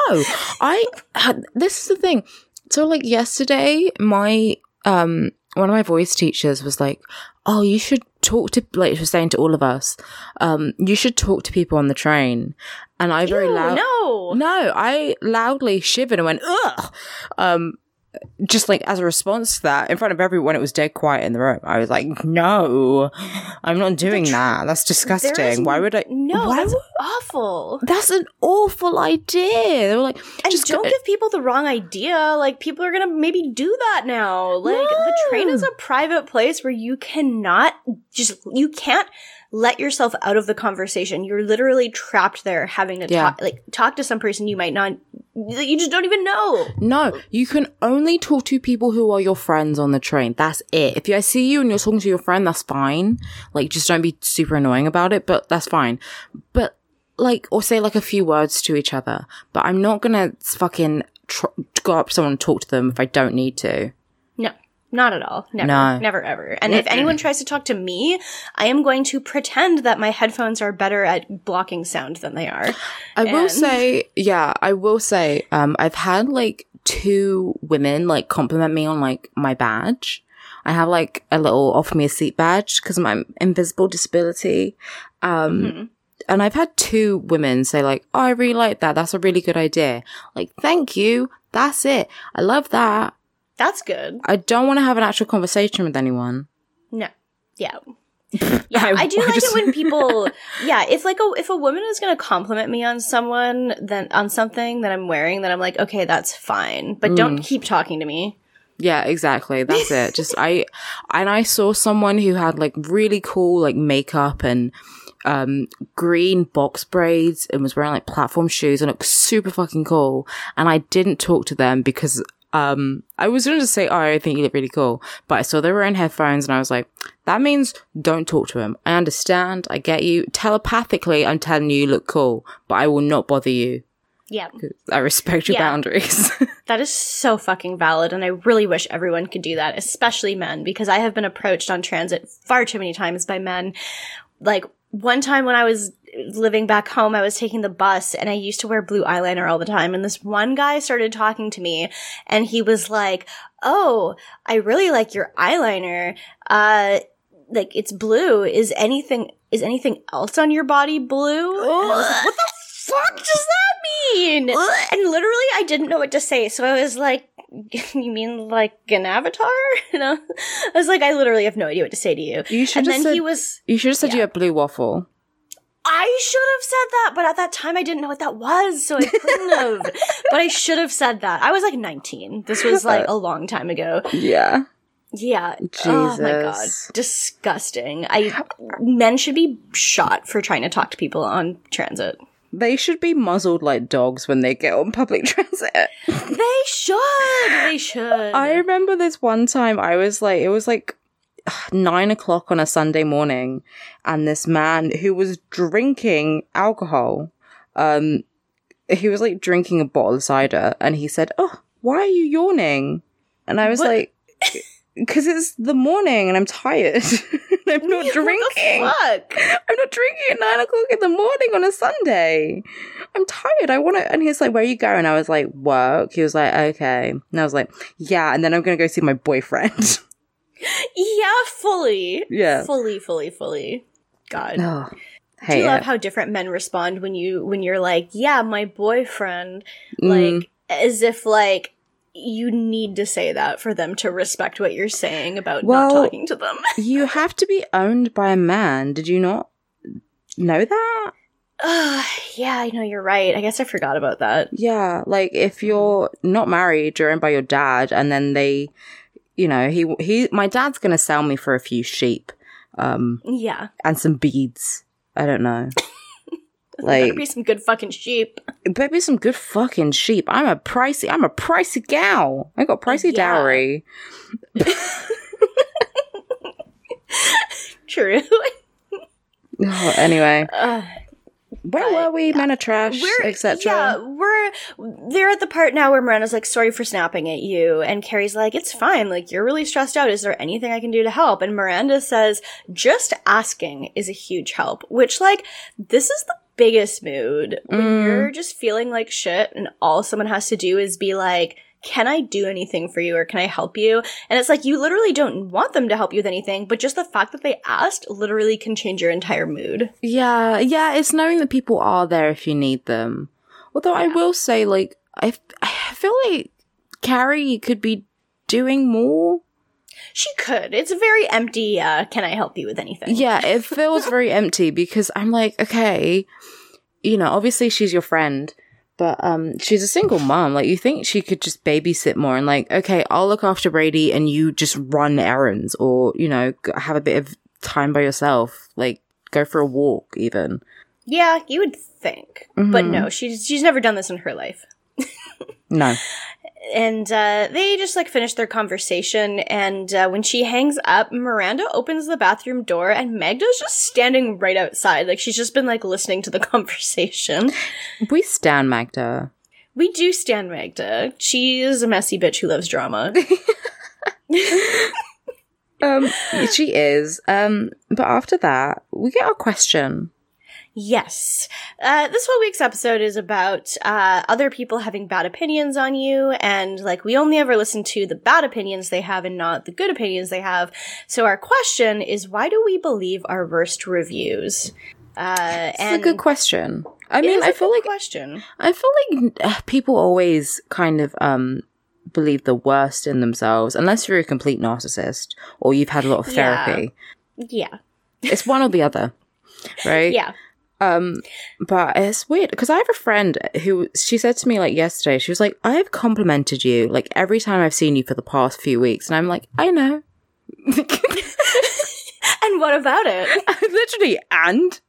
I had this is the thing. So like yesterday, my um one of my voice teachers was like, "Oh, you should talk to like she was saying to all of us, um, you should talk to people on the train." And I very Ew, loud no. No, I loudly shivered and went, "Ugh." Um just like as a response to that, in front of everyone, it was dead quiet in the room. I was like, "No, I'm not doing that. That's disgusting. Why would I? No, why that's would- awful. that's an awful idea." They were like, And "Just don't go- give people the wrong idea. Like, people are gonna maybe do that now. Like, the train is a private place where you cannot just, you can't let yourself out of the conversation. You're literally trapped there having to Yeah. talk, like, talk to some person you might not, you just don't even know. No, you can only talk to people who are your friends on the train. That's it. If I see you and you're talking to your friend, that's fine. Like, just don't be super annoying about it, but that's fine. But, like, or say like a few words to each other. But I'm not gonna fucking tr- go up to someone and talk to them if I don't need to. No, not at all. Never. No. Never ever. And if anyone tries to talk to me, I am going to pretend that my headphones are better at blocking sound than they are. I will say, yeah, I will say, um, I've had like two women like compliment me on like my badge. I have like a little offer me a seat badge because of my invisible disability. Um, and I've had two women say like, "Oh, I really like that. That's a really good idea." Like, thank you. That's it. I love that. That's good. I don't want to have an actual conversation with anyone. No. Yeah. Yeah, I, do I like just- it when people. Yeah, if like a if a woman is going to compliment me on someone, then on something that I'm wearing, then I'm like, okay, that's fine, but Mm. don't keep talking to me. Yeah, exactly. That's it. Just I and I saw someone who had like really cool like makeup and um green box braids and was wearing like platform shoes and looked super fucking cool. And I didn't talk to them because um I was gonna say, Oh, I think you look really cool. But I saw they were in headphones and I was like, that means don't talk to him. I understand, I get you. Telepathically I'm telling you you look cool, but I will not bother you. Yeah, I respect your Yeah. boundaries. that is so fucking valid, and I really wish everyone could do that, especially men, because I have been approached on transit far too many times by men. Like one time when I was living back home, I was taking the bus and I used to wear blue eyeliner all the time. And this one guy started talking to me and he was like, Oh, I really like your eyeliner. Uh, like it's blue. Is anything, is anything else on your body blue? Like, what the fuck does that mean? And literally I didn't know what to say. So I was like, you mean like an avatar? You know? I was like, I literally have no idea what to say to you. You should and have then said- he was, you should have said you Yeah. had blue waffle. I should have said that, but at that time I didn't know what that was, so I couldn't have. but I should have said that. I was like 19. This was like a long time ago. Yeah. Yeah. Oh my god. Jesus. Disgusting. I men should be shot for trying to talk to people on transit. They should be muzzled like dogs when they get on public transit. They should. They should. I remember this one time I was like, it was like nine o'clock on a Sunday morning, and this man who was drinking alcohol, um, he was like drinking a bottle of cider, and he said, "Oh, why are you yawning?" And I was What? like, "Because it's the morning and I'm tired. I'm not What the drinking. fuck? I'm not drinking at nine o'clock in the morning on a Sunday. I'm tired. I want to. And he's like, "Where are you going?" I was like, "Work." He was like, "Okay." And I was like, "Yeah." And then I'm gonna go see my boyfriend. Yeah, fully. Yeah. Fully, fully, fully. God. oh, Do you love it. how different men respond when you when you're like, "Yeah, my boyfriend," Mm. like as if like you need to say that for them to respect what you're saying about Well- not talking to them. you have to be owned by a man. Did you not know that? uh, yeah, I know you're right. I guess I forgot about that. Yeah, like if you're not married, you're owned by your dad, and then they, you know, he he, my dad's gonna sell me for a few sheep, um, Yeah, and some beads. I don't know. better like be some good fucking sheep. better be some good fucking sheep. I'm a pricey. I'm a pricey gal. I got pricey Yeah. dowry. True. Oh, anyway, uh, where But, were we? Men are trash, etc. Yeah, we're they're at the part now where Miranda's like, "Sorry for snapping at you," and Carrie's like, "It's fine. Like you're really stressed out. Is there anything I can do to help?" And Miranda says, "Just asking is a huge help." Which like this is the biggest mood when Mm. you're just feeling like shit, and all someone has to do is be like. Can I do anything for you or can I help you? And it's like you literally don't want them to help you with anything, but just the fact that they asked literally can change your entire mood. Yeah, yeah, it's knowing that people are there if you need them. Although I will say, like, I, I feel like Carrie could be doing more. She could. It's a very empty, uh, can I help you with anything? Yeah, it feels very empty because I'm like, okay, you know, obviously she's your friend, but um, she's a single mom. Like, you think she could just babysit more and like, okay, I'll look after Brady and you just run errands or you know have a bit of time by yourself, like go for a walk even. Yeah, you would think. But Mhm. no, she's she's never done this in her life. No. And uh, they just like finish their conversation. And uh, when she hangs up, Miranda opens the bathroom door, and Magda's just standing right outside. Like she's just been like listening to the conversation. We stand Magda. We do stand Magda. She is a messy bitch who loves drama. Um, she is. Um, but after that, we get our question. Yes. Uh, this whole week's episode is about uh, other people having bad opinions on you, and like we only ever listen to the bad opinions they have and not the good opinions they have. So our question is, why do we believe our worst reviews? Uh, It's and a good question. I it mean, I feel like question. I feel like uh, people always kind of um believe the worst in themselves, unless you're a complete narcissist or you've had a lot of Yeah. therapy. Yeah, It's one or the other, right? yeah. Um, but it's weird because I have a friend who she said to me like yesterday. She was like, "I've complimented you like every time I've seen you for the past few weeks," and I'm like, "I know." And what about it? Literally, and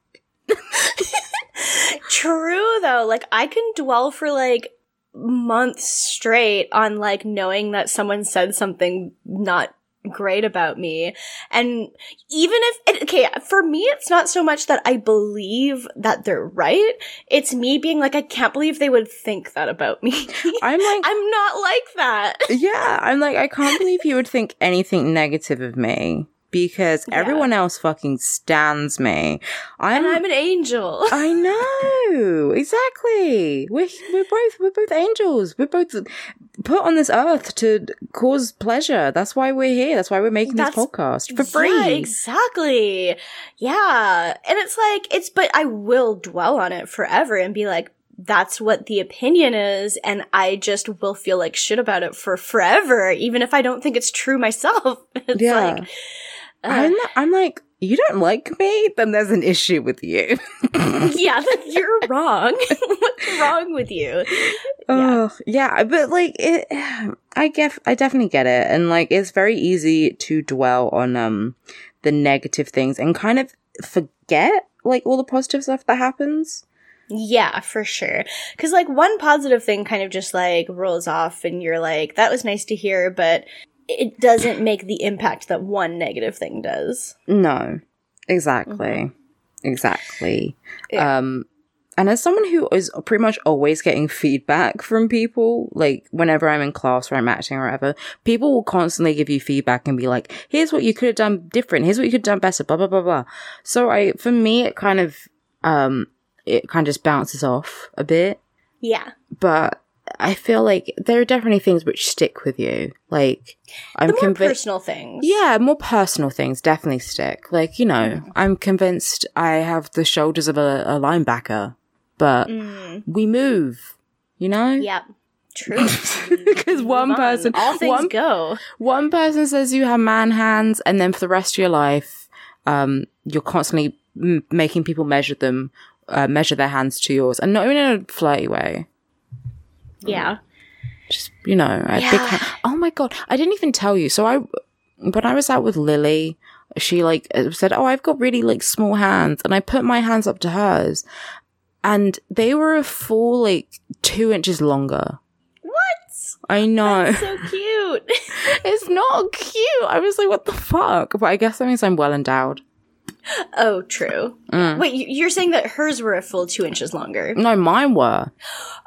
True though, like I can dwell for like months straight on like knowing that someone said something not great about me. And even if, okay, for me, it's not so much that I believe that they're right. It's me being like, I can't believe they would think that about me. I'm like, I'm not like that. yeah, I'm like, I can't believe you would think anything negative of me because Yeah. everyone else fucking stands me. I'm, And I'm an angel. I know exactly. We're we're both we're both angels. We're both put on this earth to cause pleasure. That's why we're here. That's why we're making That's- this podcast for free. Yeah, exactly. Yeah. And it's like, it's, but I will dwell on it forever and be like, that's what the opinion is. And I just will feel like shit about it for forever, even if I don't think it's true myself. It's Yeah. like, uh, I'm I'm like you don't like me, then there's an issue with you. yeah, you're wrong. What's wrong with you? Oh, yeah, but like it I get I definitely get it. And like it's very easy to dwell on um the negative things and kind of forget like all the positive stuff that happens. Yeah, for sure. Cause like one positive thing kind of just like rolls off and you're like, that was nice to hear, but it doesn't make the impact that one negative thing does. No. Exactly. Exactly. Yeah. Um and as someone who is pretty much always getting feedback from people, like whenever I'm in class or I'm acting or whatever, people will constantly give you feedback and be like, here's what you could have done different. Here's what you could have done better, blah, blah, blah, blah. So I, for me, it kind of, um, it kind of just bounces off a bit. Yeah. But I feel like there are definitely things which stick with you. Like, I'm The more convinced. personal things. Yeah, more personal things definitely stick. Like, you know, I'm convinced I have the shoulders of a, a linebacker, but we move, you know? Yep. True. Because one on. person, All things one, go. one person says you have man hands, and then for the rest of your life, um, you're constantly m- making people measure them, uh, measure their hands to yours, and not even in a flirty way. Yeah. just you know big Yeah. oh my god i didn't even tell you so i when i was out with lily she like uh, said oh i've got really like small hands and i put my hands up to hers and they were a full like two inches longer What? i know So cute. it's not cute i was like what the fuck but i guess that means i'm well endowed oh, true. Mm. Wait, you- you're saying that hers were a full two inches longer? no mine were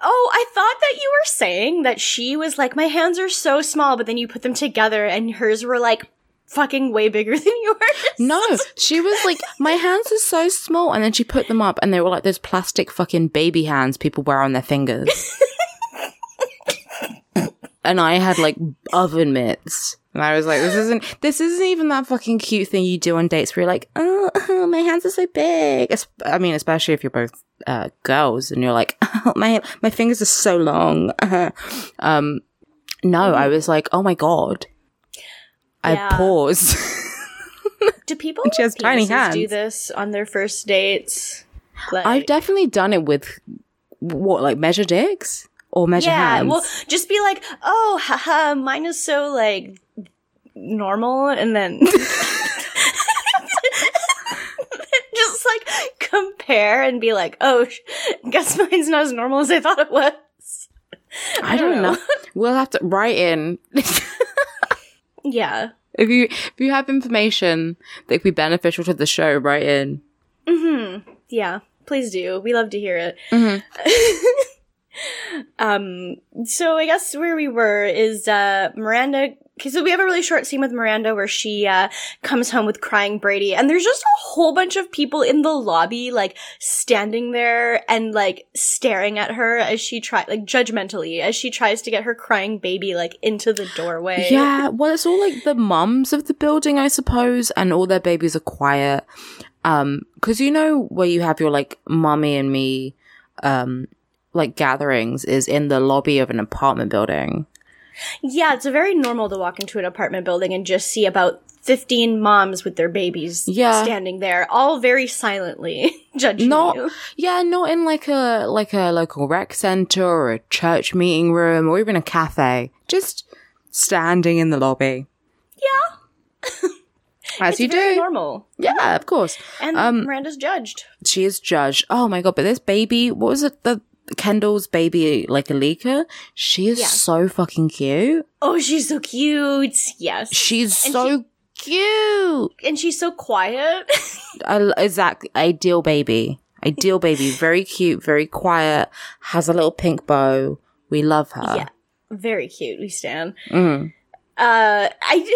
Oh, I thought that you were saying that she was like, my hands are so small, but then you put them together and hers were like fucking way bigger than yours. no she was like my hands are so small and then she put them up and they were like those plastic fucking baby hands people wear on their fingers and I had like oven mitts. And I was like, this isn't, this isn't even that fucking cute thing you do on dates where you're like, oh, my hands are so big. Es- I mean, especially if you're both, uh, girls and you're like, oh, my, my fingers are so long. um, no, I was like, oh my God. Yeah. I paused. Do people she has tiny penises do this on their first dates? Like, I've definitely done it with what, like measure dicks or measure hands. yeah, hands. well, just be like, oh, haha, mine is so like normal, and then just like compare and be like, oh, sh- guess mine's not as normal as I thought it was. I don't know. We'll have to write in. Yeah. If you if you have information that could be beneficial to the show, write in. Hmm. Yeah, please do. We love to hear it. um, so I guess where we were is uh Miranda. Okay, so we have a really short scene with Miranda where she uh comes home with crying Brady, and there's just a whole bunch of people in the lobby, like standing there and like staring at her as she try like judgmentally as she tries to get her crying baby like into the doorway. Yeah, well, it's all like the mums of the building, I suppose, and all their babies are quiet. Um, cause you know where you have your like mummy and me, um, like gatherings is in the lobby of an apartment building. Yeah, it's very normal to walk into an apartment building and just see about 15 moms with their babies Yeah. standing there, all very silently judging Not, you. yeah, not in like a, like a local rec center or a church meeting room or even a cafe. Just standing in the lobby. Yeah. As It's you do. normal. Yeah, of course. And Um, Miranda's judged. she is judged. Oh my god! But this baby, what was it? The Kendall's baby, like Alika. She is Yeah. so fucking cute. Oh, she's so cute. Yes. She's And so cute. and she's so quiet. I, exactly, ideal baby. Ideal baby. Very cute. Very quiet. Has a little pink bow. We love her. yeah. Very cute. We stand. Mm. Uh, I,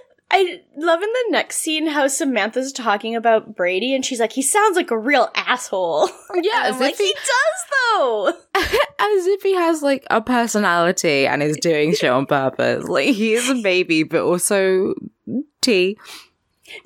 I love in the next scene how Samantha's talking about Brady and she's like, he sounds like a real asshole. Yeah, as like, if he- he does though. As if he has like a personality and is doing shit on purpose. Like he is a baby, but also tea.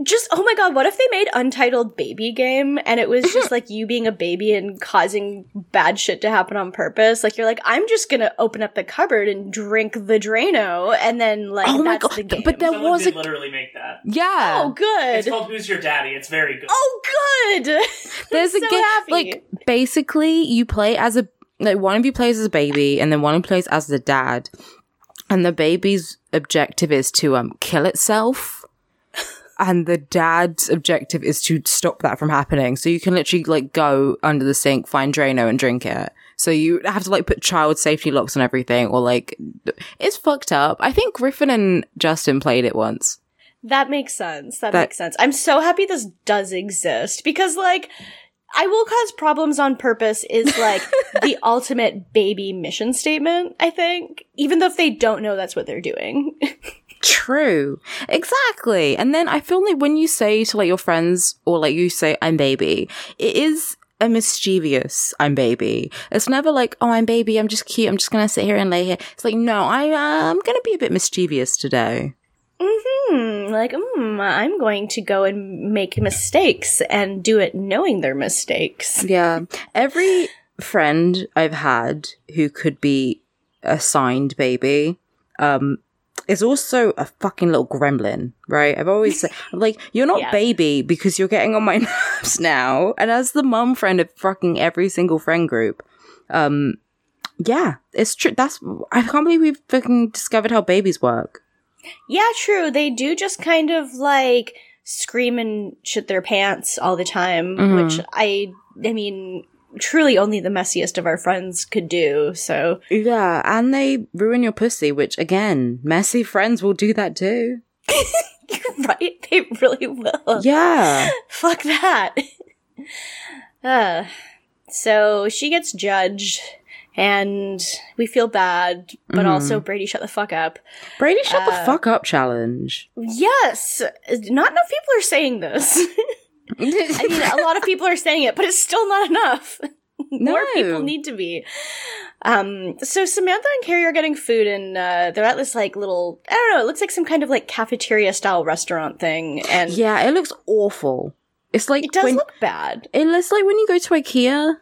Just oh my god, what if they made Untitled Baby Game and it was just like you being a baby and causing bad shit to happen on purpose? Like you're like, I'm just gonna open up the cupboard and drink the Drano, and then like Oh my that's God, the game. but there Someone was did a literally make that. yeah. oh good. It's called Who's Your Daddy. It's very good. oh good. There's a so game happy. like basically you play as a like one of you plays as a baby and then one of you plays as the dad, and the baby's objective is to um kill itself. And the dad's objective is to stop that from happening. So you can literally like go under the sink, find Drano and drink it. So you have to like put child safety locks on everything or like it's fucked up. I think Griffin and Justin played it once. That makes sense. That, That- makes sense. I'm so happy this does exist because, like, I will cause problems on purpose is like the ultimate baby mission statement, I think. Even though if they don't know that's what they're doing. True. Exactly. And then I feel like when you say to like your friends or like you say I'm baby, it is a mischievous I'm baby. It's never like, oh, I'm baby, I'm just cute, I'm just gonna sit here and lay here. It's like, no, I, uh, I'm gonna be a bit mischievous today. Mm-hmm. Like, hmm, I'm going to go and make mistakes and do it knowing they're mistakes. Yeah. Every friend I've had who could be assigned baby, um, is also a fucking little gremlin, right? I've always said, like, you're not Yeah. baby because you're getting on my nerves now. And as the mum friend of fucking every single friend group, um, yeah, it's true. That's, I can't believe we've fucking discovered how babies work. Yeah, true. They do just kind of like scream and shit their pants all the time, Mhm. which I, I mean, truly only the messiest of our friends could do. So, Yeah. And they ruin your pussy, which again, messy friends will do that too. right? They really will. Yeah. Fuck that. uh, so she gets judged, and we feel bad, but Mhm. also Brady, shut the fuck up. Brady, shut the Uh, fuck up challenge. Yes, not enough people are saying this. I mean, a lot of people are saying it, but it's still not enough. More No. people need to be. Um, so Samantha and Carrie are getting food, and uh, they're at this like little I don't know. It looks like some kind of like cafeteria style restaurant thing, and Yeah, it looks awful. It's like it does when, look bad. it looks like when you go to IKEA.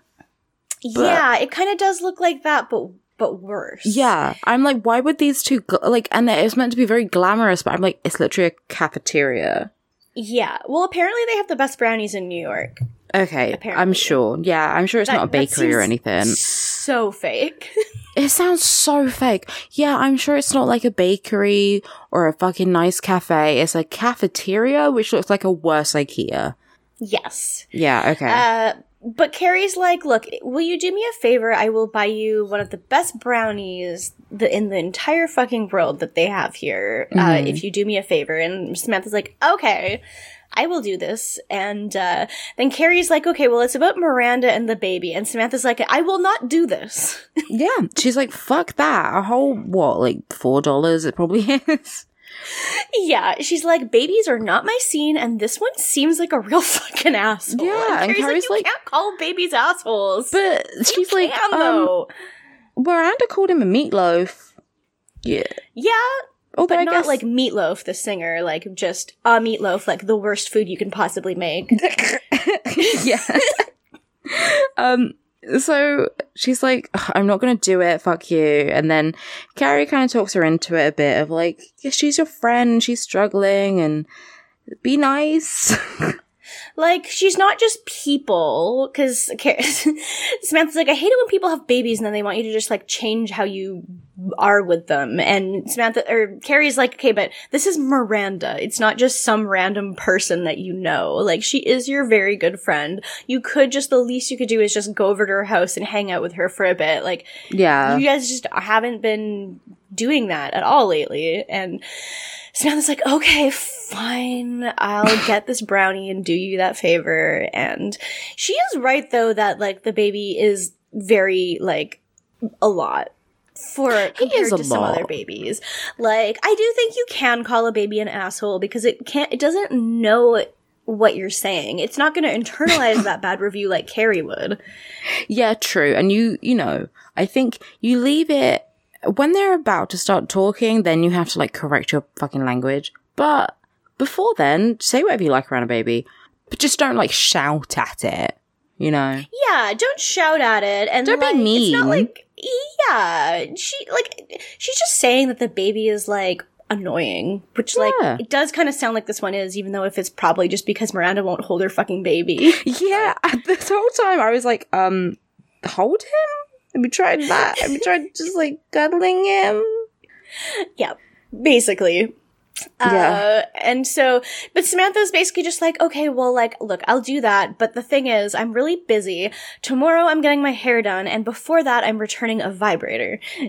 yeah, it kind of does look like that, but but worse. Yeah, I'm like, why would these two gl- like? And it's meant to be very glamorous, but I'm like, it's literally a cafeteria. Yeah. Well, apparently they have the best brownies in New York. Okay, Apparently. I'm sure. Yeah, I'm sure it's That- not a bakery or anything. So fake. It sounds so fake. Yeah, I'm sure it's not like a bakery or a fucking nice cafe. It's a cafeteria, which looks like a worse IKEA. yes. Yeah. Okay. Uh, but Carrie's like, look, will you do me a favor? I will buy you one of the best brownies the, in the entire fucking world that they have here. Uh, Mhm. if you do me a favor. And Samantha's like, okay, I will do this. And uh, then Carrie's like, okay, well, it's about Miranda and the baby. And Samantha's like, I will not do this. yeah. She's like, fuck that. A whole what, like four dollars? It probably is. Yeah, she's like, babies are not my scene, and this one seems like a real fucking asshole. Yeah, and Carrie's, Carrie's like, you like- can't call babies assholes. But You she's like, can, um, though. Miranda called him a meatloaf. Yeah. Yeah, Although but I not guess like Meatloaf, the singer, like just a meatloaf, like the worst food you can possibly make. yeah. um. So she's like, I'm not gonna do it. Fuck you. And then Carrie kind of talks her into it a bit of like, yeah, she's your friend. She's struggling, and be nice. like she's not just people, because Samantha's like, I hate it when people have babies and then they want you to just like change how you are with them. And Samantha or Carrie's like, okay, but this is Miranda. It's not just some random person that you know. Like she is your very good friend. You could just the least you could do is just go over to her house and hang out with her for a bit. Like yeah. you guys just haven't been doing that at all lately. And Samantha's like, okay, fine. I'll get this brownie and do you that favor. And she is right though that like the baby is very like a lot for compared is a to some other babies. Like I do think you can call a baby an asshole because it can't it doesn't know what you're saying. It's not going to internalize that bad review like Carrie would. Yeah, true. And you, you know, I think you leave it when they're about to start talking, then you have to like correct your fucking language. But before then, say whatever you like around a baby, but just don't like shout at it. You know? Yeah, don't shout at it and Don't be mean. It's not like yeah, she like she's just saying that the baby is like annoying, which Yeah. like it does kind of sound like this one is, even though if it's probably just because Miranda won't hold her fucking baby. Yeah. This whole time I was like, um, hold him. Have you tried that? Have you tried just like cuddling him? yeah, basically. Yeah. Uh, and so, but Samantha's basically just like, okay, well, like, look, I'll do that. But the thing is, I'm really busy. Tomorrow I'm getting my hair done. And before that, I'm returning a vibrator.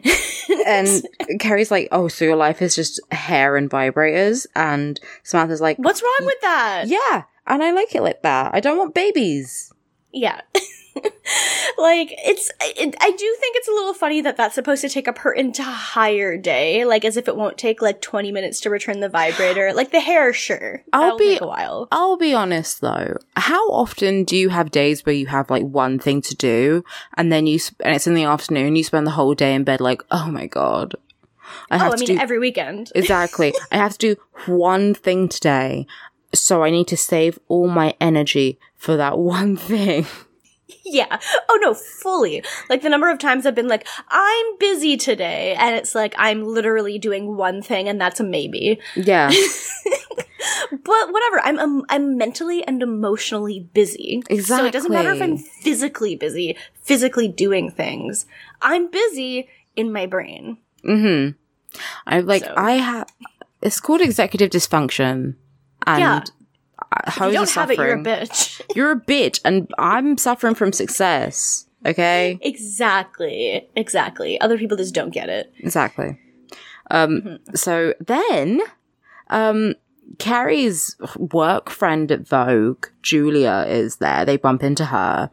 And Carrie's like, oh, so your life is just hair and vibrators? And Samantha's like, What's wrong with that? yeah. And I like it like that. I don't want babies. Yeah. like it's it, I do think it's a little funny that that's supposed to take up her entire day, like as if it won't take like 20 minutes to return the vibrator. Like the hair sure. I'll be- take a while. I'll be honest though. How often do you have days where you have like one thing to do and then you, sp- and it's in the afternoon, you spend the whole day in bed like, oh my God. I Oh, have I to mean do every weekend. Exactly. I have to do one thing today. So I need to save all my energy for that one thing. Yeah. Oh no, fully. Like the number of times I've been like, I'm busy today, and it's like I'm literally doing one thing, and that's a maybe. Yeah. But whatever, I'm um, I'm mentally and emotionally busy. Exactly. So it doesn't matter if I'm physically busy, physically doing things. I'm busy in my brain. Mm hmm I like, So- I have, it's called executive dysfunction. And Yeah. How you don't have it, you're a bitch. You're a bitch and I'm suffering from success. Okay? exactly. Exactly. Other people just don't get it. Exactly. Um, Mm-hmm. so then, um, Carrie's work friend at Vogue, Julia, is there. They bump into her.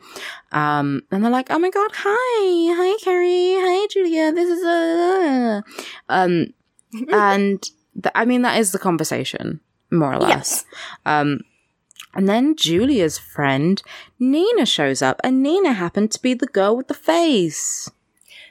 Um, and they're like, oh my god, hi, hi, Carrie, hi, Julia, this is a, um, and th- I mean, that is the conversation, more or less. Yes. Um, and then Julia's friend, Nina, shows up, and Nina happened to be the girl with the face.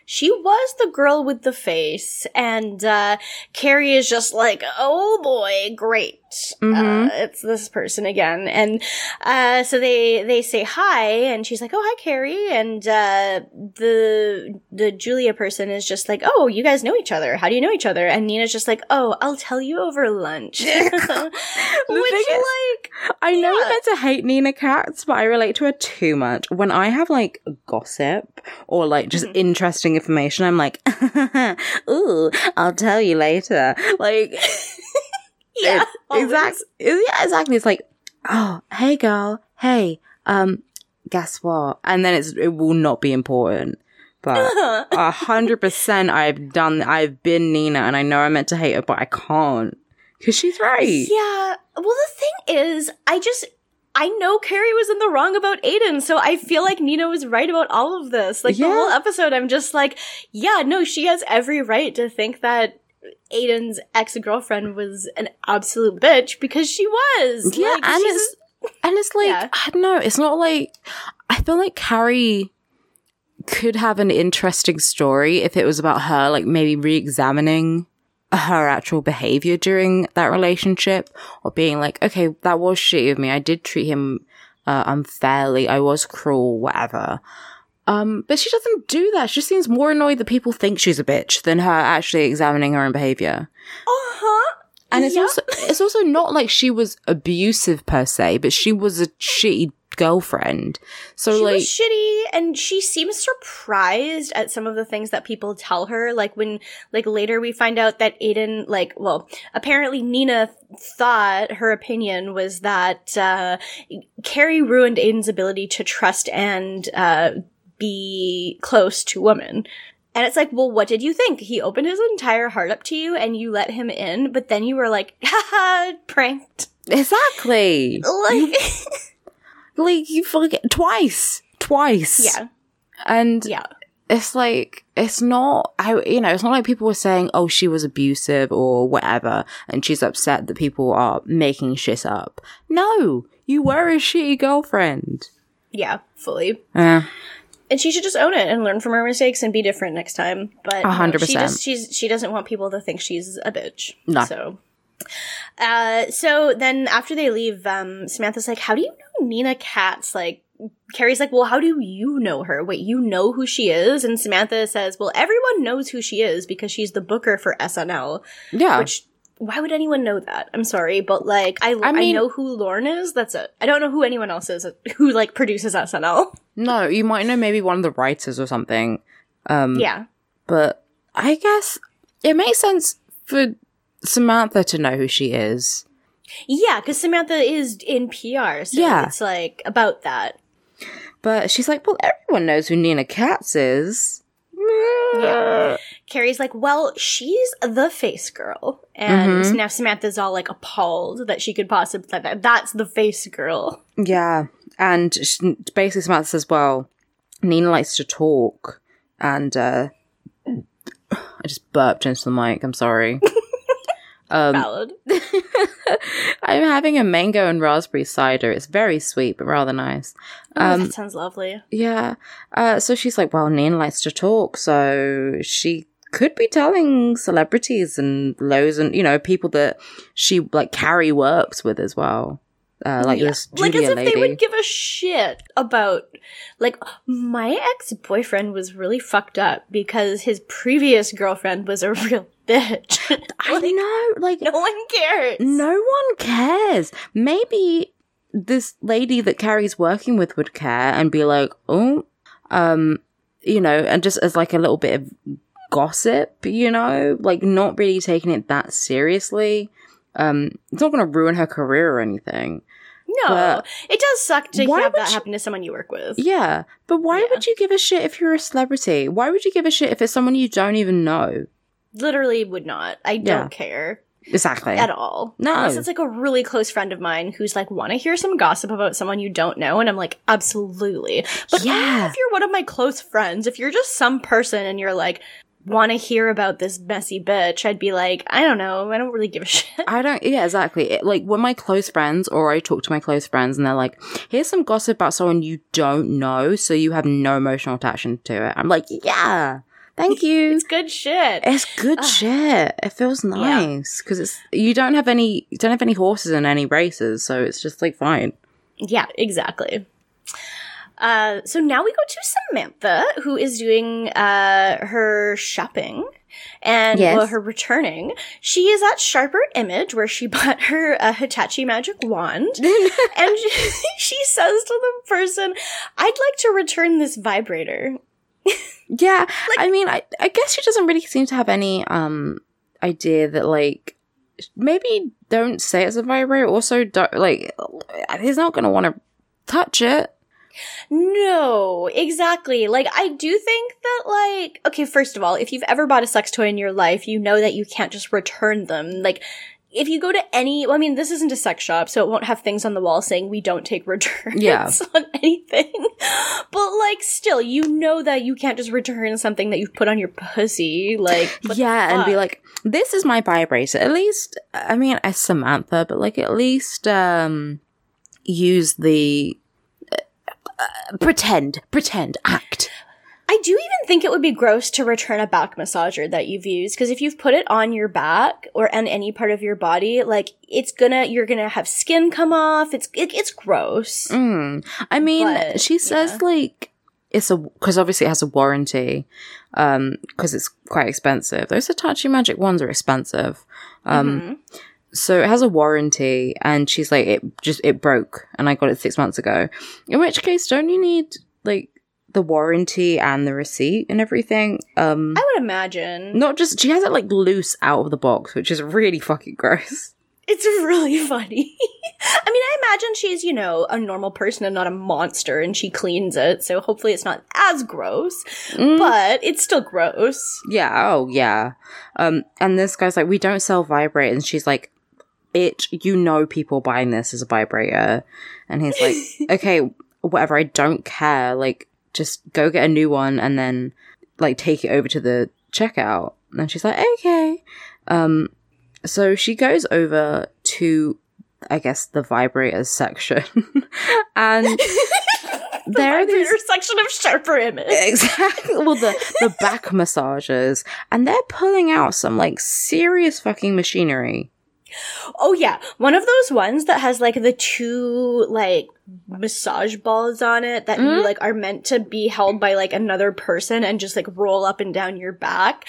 She was the girl with the face, and uh, Carrie is just like, "Oh boy, great! Mhm. Uh, it's this person again." And uh, so they they say hi, and she's like, "Oh hi, Carrie," and uh, the the Julia person is just like, "Oh, you guys know each other? How do you know each other?" And Nina's just like, "Oh, I'll tell you over lunch," which is- like I know Yeah. you're meant to hate Nina Katz, but I relate to her too much. When I have like gossip or like just Mm-hmm. interesting information, I'm like, ooh, I'll tell you later. Like, yeah, exactly. Yeah, exactly. It's like, oh, hey girl, hey, um, guess what? And then it's, it will not be important. But a hundred percent, I've done, I've been Nina and I know I meant to hate her, but I can't. Cause she's right. Yeah. Well, the thing is, I just. I know Carrie was in the wrong about Aiden, so I feel like Nina was right about all of this. Like Yeah. the whole episode, I'm just like, yeah, no, she has every right to think that Aiden's ex girlfriend was an absolute bitch because she was. Yeah, Like, and it's and it's like Yeah. I don't know. It's not like I feel like Carrie could have an interesting story if it was about her, like maybe re-examining her actual behavior during that relationship, or being like, okay, that was shitty of me. I did treat him uh, unfairly. I was cruel, whatever. Um, but she doesn't do that. She seems more annoyed that people think she's a bitch than her actually examining her own behavior. uh-huh. And it's also it's also not like she was abusive per se, but she was a shitty girlfriend. So she like was shitty and she seems surprised at some of the things that people tell her like when like later we find out that aiden like well apparently nina thought her opinion was that uh carrie ruined aiden's ability to trust and uh be close to women and it's like, well, what did you think? He opened his entire heart up to you and you let him in, but then you were like, haha, pranked. exactly. Like, Like you forget twice. Twice. yeah, And yeah. it's like it's not I you know, it's not like people were saying, Oh, she was abusive or whatever and she's upset that people are making shit up. No. You were a shitty girlfriend. Yeah, fully. Uh, and she should just own it and learn from her mistakes and be different next time. But A hundred no, she just she's she doesn't want people to think she's a bitch. No. So Uh, so then after they leave, um, Samantha's like, "How do you know Nina Katz?" Like, Carrie's like, "Well, how do you know her? Wait, you know who she is?" And Samantha says, "Well, everyone knows who she is because she's the booker for SNL." Yeah. Which why would anyone know that? I'm sorry, but like I I, mean- know who Lorne is. That's it. I don't know who anyone else is who like produces SNL. no, you might know maybe one of the writers or something. Um, yeah. but I guess it makes sense for Samantha to know who she is. Yeah, because Samantha is in PR, so Yeah. it's like about that. But she's like, well, everyone knows who Nina Katz is. Yeah. Carrie's like, well, she's the face girl. And Mm-hmm. now Samantha's all like appalled that she could possibly, that, that that's the face girl. Yeah. And she, basically, Samantha says, well, Nina likes to talk. And uh, I just burped into the mic. I'm sorry. Um, Valid. I'm having a mango and raspberry cider. It's very sweet, but rather nice. oh, that sounds lovely. Yeah. Uh, so she's like, well, Nina likes to talk, so she could be telling celebrities and loads and, you know, people that she, like, Carrie works with as well. Uh, like Yeah. this Like Julia as if lady. they would give a shit about, like, my ex boyfriend was really fucked up because his previous girlfriend was a real bitch. I know, like, no one cares. no one cares. Maybe this lady that Carrie's working with would care and be like, oh, um, you know, and just as like a little bit of gossip, you know, like not really taking it that seriously. Um, it's not going to ruin her career or anything. No, But- it does suck to have that you- happen to someone you work with. Yeah, but why Yeah. would you give a shit if you're a celebrity? Why would you give a shit if it's someone you don't even know? Literally would not. I Yeah. don't care Exactly. at all. No. Unless it's like a really close friend of mine who's like, want to hear some gossip about someone you don't know? And I'm like, absolutely. But Yeah. if you're one of my close friends, if you're just some person and you're like, want to hear about this messy bitch, I'd be like, I don't know. I don't really give a shit. I don't, yeah, exactly. It, like, when my close friends, or I talk to my close friends, and they're like, here's some gossip about someone you don't know, so you have no emotional attachment to it. I'm like, yeah, thank you. It's good shit. It's good shit. It feels nice because it's you don't have any you don't have any horses in any races, so it's just like fine. Yeah, exactly. Uh, so now we go to Samantha, who is doing uh, her shopping and Yes. well, her returning. She is at Sharper Image, where she bought her uh, Hitachi magic wand, and she, she says to the person, "I'd like to return this vibrator." Yeah, I mean, I I guess she doesn't really seem to have any um idea that like maybe don't say it's a vibrator. Also, don't like he's not gonna want to touch it. No, exactly. Like, I do think that, like, okay, first of all, if you've ever bought a sex toy in your life, you know that you can't just return them. Like, if you go to any, well, I mean, this isn't a sex shop, so it won't have things on the wall saying we don't take returns Yeah. on anything. But, like, still, you know that you can't just return something that you've put on your pussy. Like, yeah, and be like, this is my vibrator. At least, I mean, as Samantha, but like at least um use the uh, uh, pretend, pretend, act. I do even think it would be gross to return a back massager that you've used because if you've put it on your back or on any part of your body, like it's gonna, you're gonna have skin come off. It's it, it's gross. Mm. I mean, But, she says yeah. like it's a because obviously it has a warranty, um, because it's quite expensive. Those Hitachi Magic Wands are expensive, um, Mhm. so it has a warranty. And she's like, it just it broke, and I got it six months ago. In which case, don't you need like the warranty and the receipt and everything? Um, I would imagine not just she has it like loose out of the box, which is really fucking gross. it's really funny. I mean, I imagine she's you know a normal person and not a monster, and she cleans it, so hopefully it's not as gross, Mm. but it's still gross. Yeah, oh yeah. Um and this guy's like, We don't sell vibrators and she's like, Bitch, you know people buying this as a vibrator and he's like, Okay, whatever, I don't care. Like, just go get a new one and then like take it over to the checkout. And she's like, Okay. Um so she goes over to I guess the vibrators section and there are these Vibrator section of Sharper Image. Exactly. Well, the the back massagers, and they're pulling out some like serious fucking machinery. Oh yeah, one of those ones that has like the two like massage balls on it that you like are meant to be held by like another person and just like roll up and down your back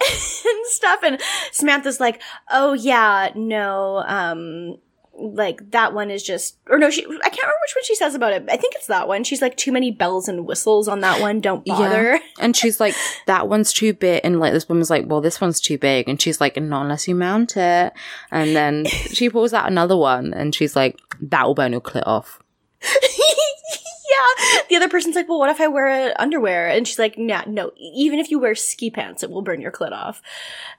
and stuff. And Samantha's like, "Oh yeah, no, um." Like that one is just, or no, she, I can't remember which one she says about it. I think it's that one. She's like, too many bells and whistles on that one. Don't bother. Yeah. And she's like, that one's too big. And like, this woman's like, well, this one's too big. And she's like, not unless you mount it. And then she pulls out another one and she's like, that will burn your clit off. yeah. The other person's like, well, what if I wear underwear? And she's like, nah, no, even if you wear ski pants, it will burn your clit off.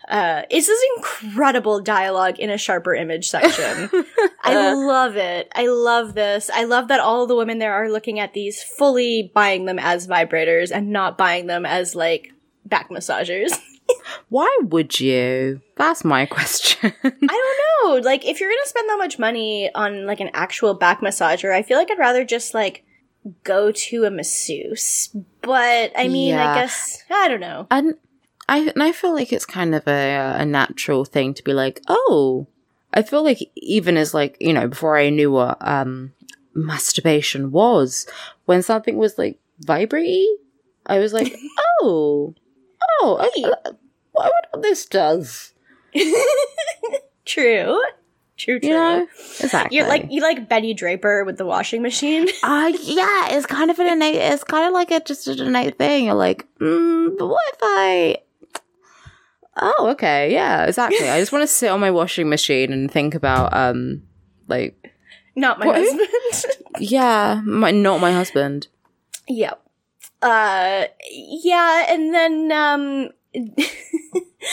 Uh, it's this incredible dialogue in a sharper image section. I love it. I love this. I love that all the women there are looking at these fully buying them as vibrators and not buying them as like back massagers. Why would you? That's my question. I don't know. Like, if you're gonna spend that much money on like an actual back massager, I feel like I'd rather just like go to a masseuse. But I mean, Yeah. I guess I don't know. and I and I feel like it's kind of a a natural thing to be like, oh, I feel like even as like you know before I knew what um masturbation was, when something was like vibrating, I was like, oh, oh, I, I, I wonder what this does. True, true, true. You know, exactly. You're like you like Betty Draper with the washing machine. Uh, yeah, it's kind of an innate, it's kind of like a, just an innate thing. You're like, mm, but what if I, oh, okay, yeah, exactly. I just want to sit on my washing machine and think about, um, like, Not my What? husband. yeah, my, not my husband. Yep. Uh, yeah, and then, um,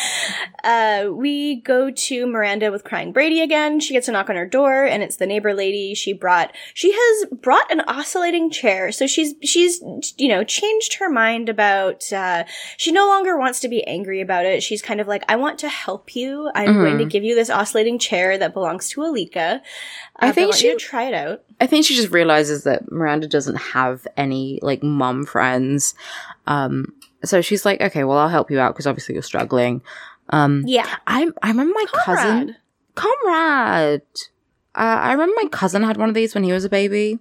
uh, we go to Miranda with crying Brady again. She gets a knock on her door, and it's the neighbor lady. She brought, she has brought an oscillating chair. So she's, she's, you know, changed her mind about, uh, she no longer wants to be angry about it. She's kind of like, I want to help you. I'm going to give you this oscillating chair that belongs to Alika. Uh, I think you she- try it out. I think she just realizes that Miranda doesn't have any, like, mom friends. Um, so she's like, okay, well, I'll help you out because obviously you're struggling. Um, Yeah. I, I remember my cousin. Comrade. comrade. Uh, I remember my cousin had one of these when he was a baby,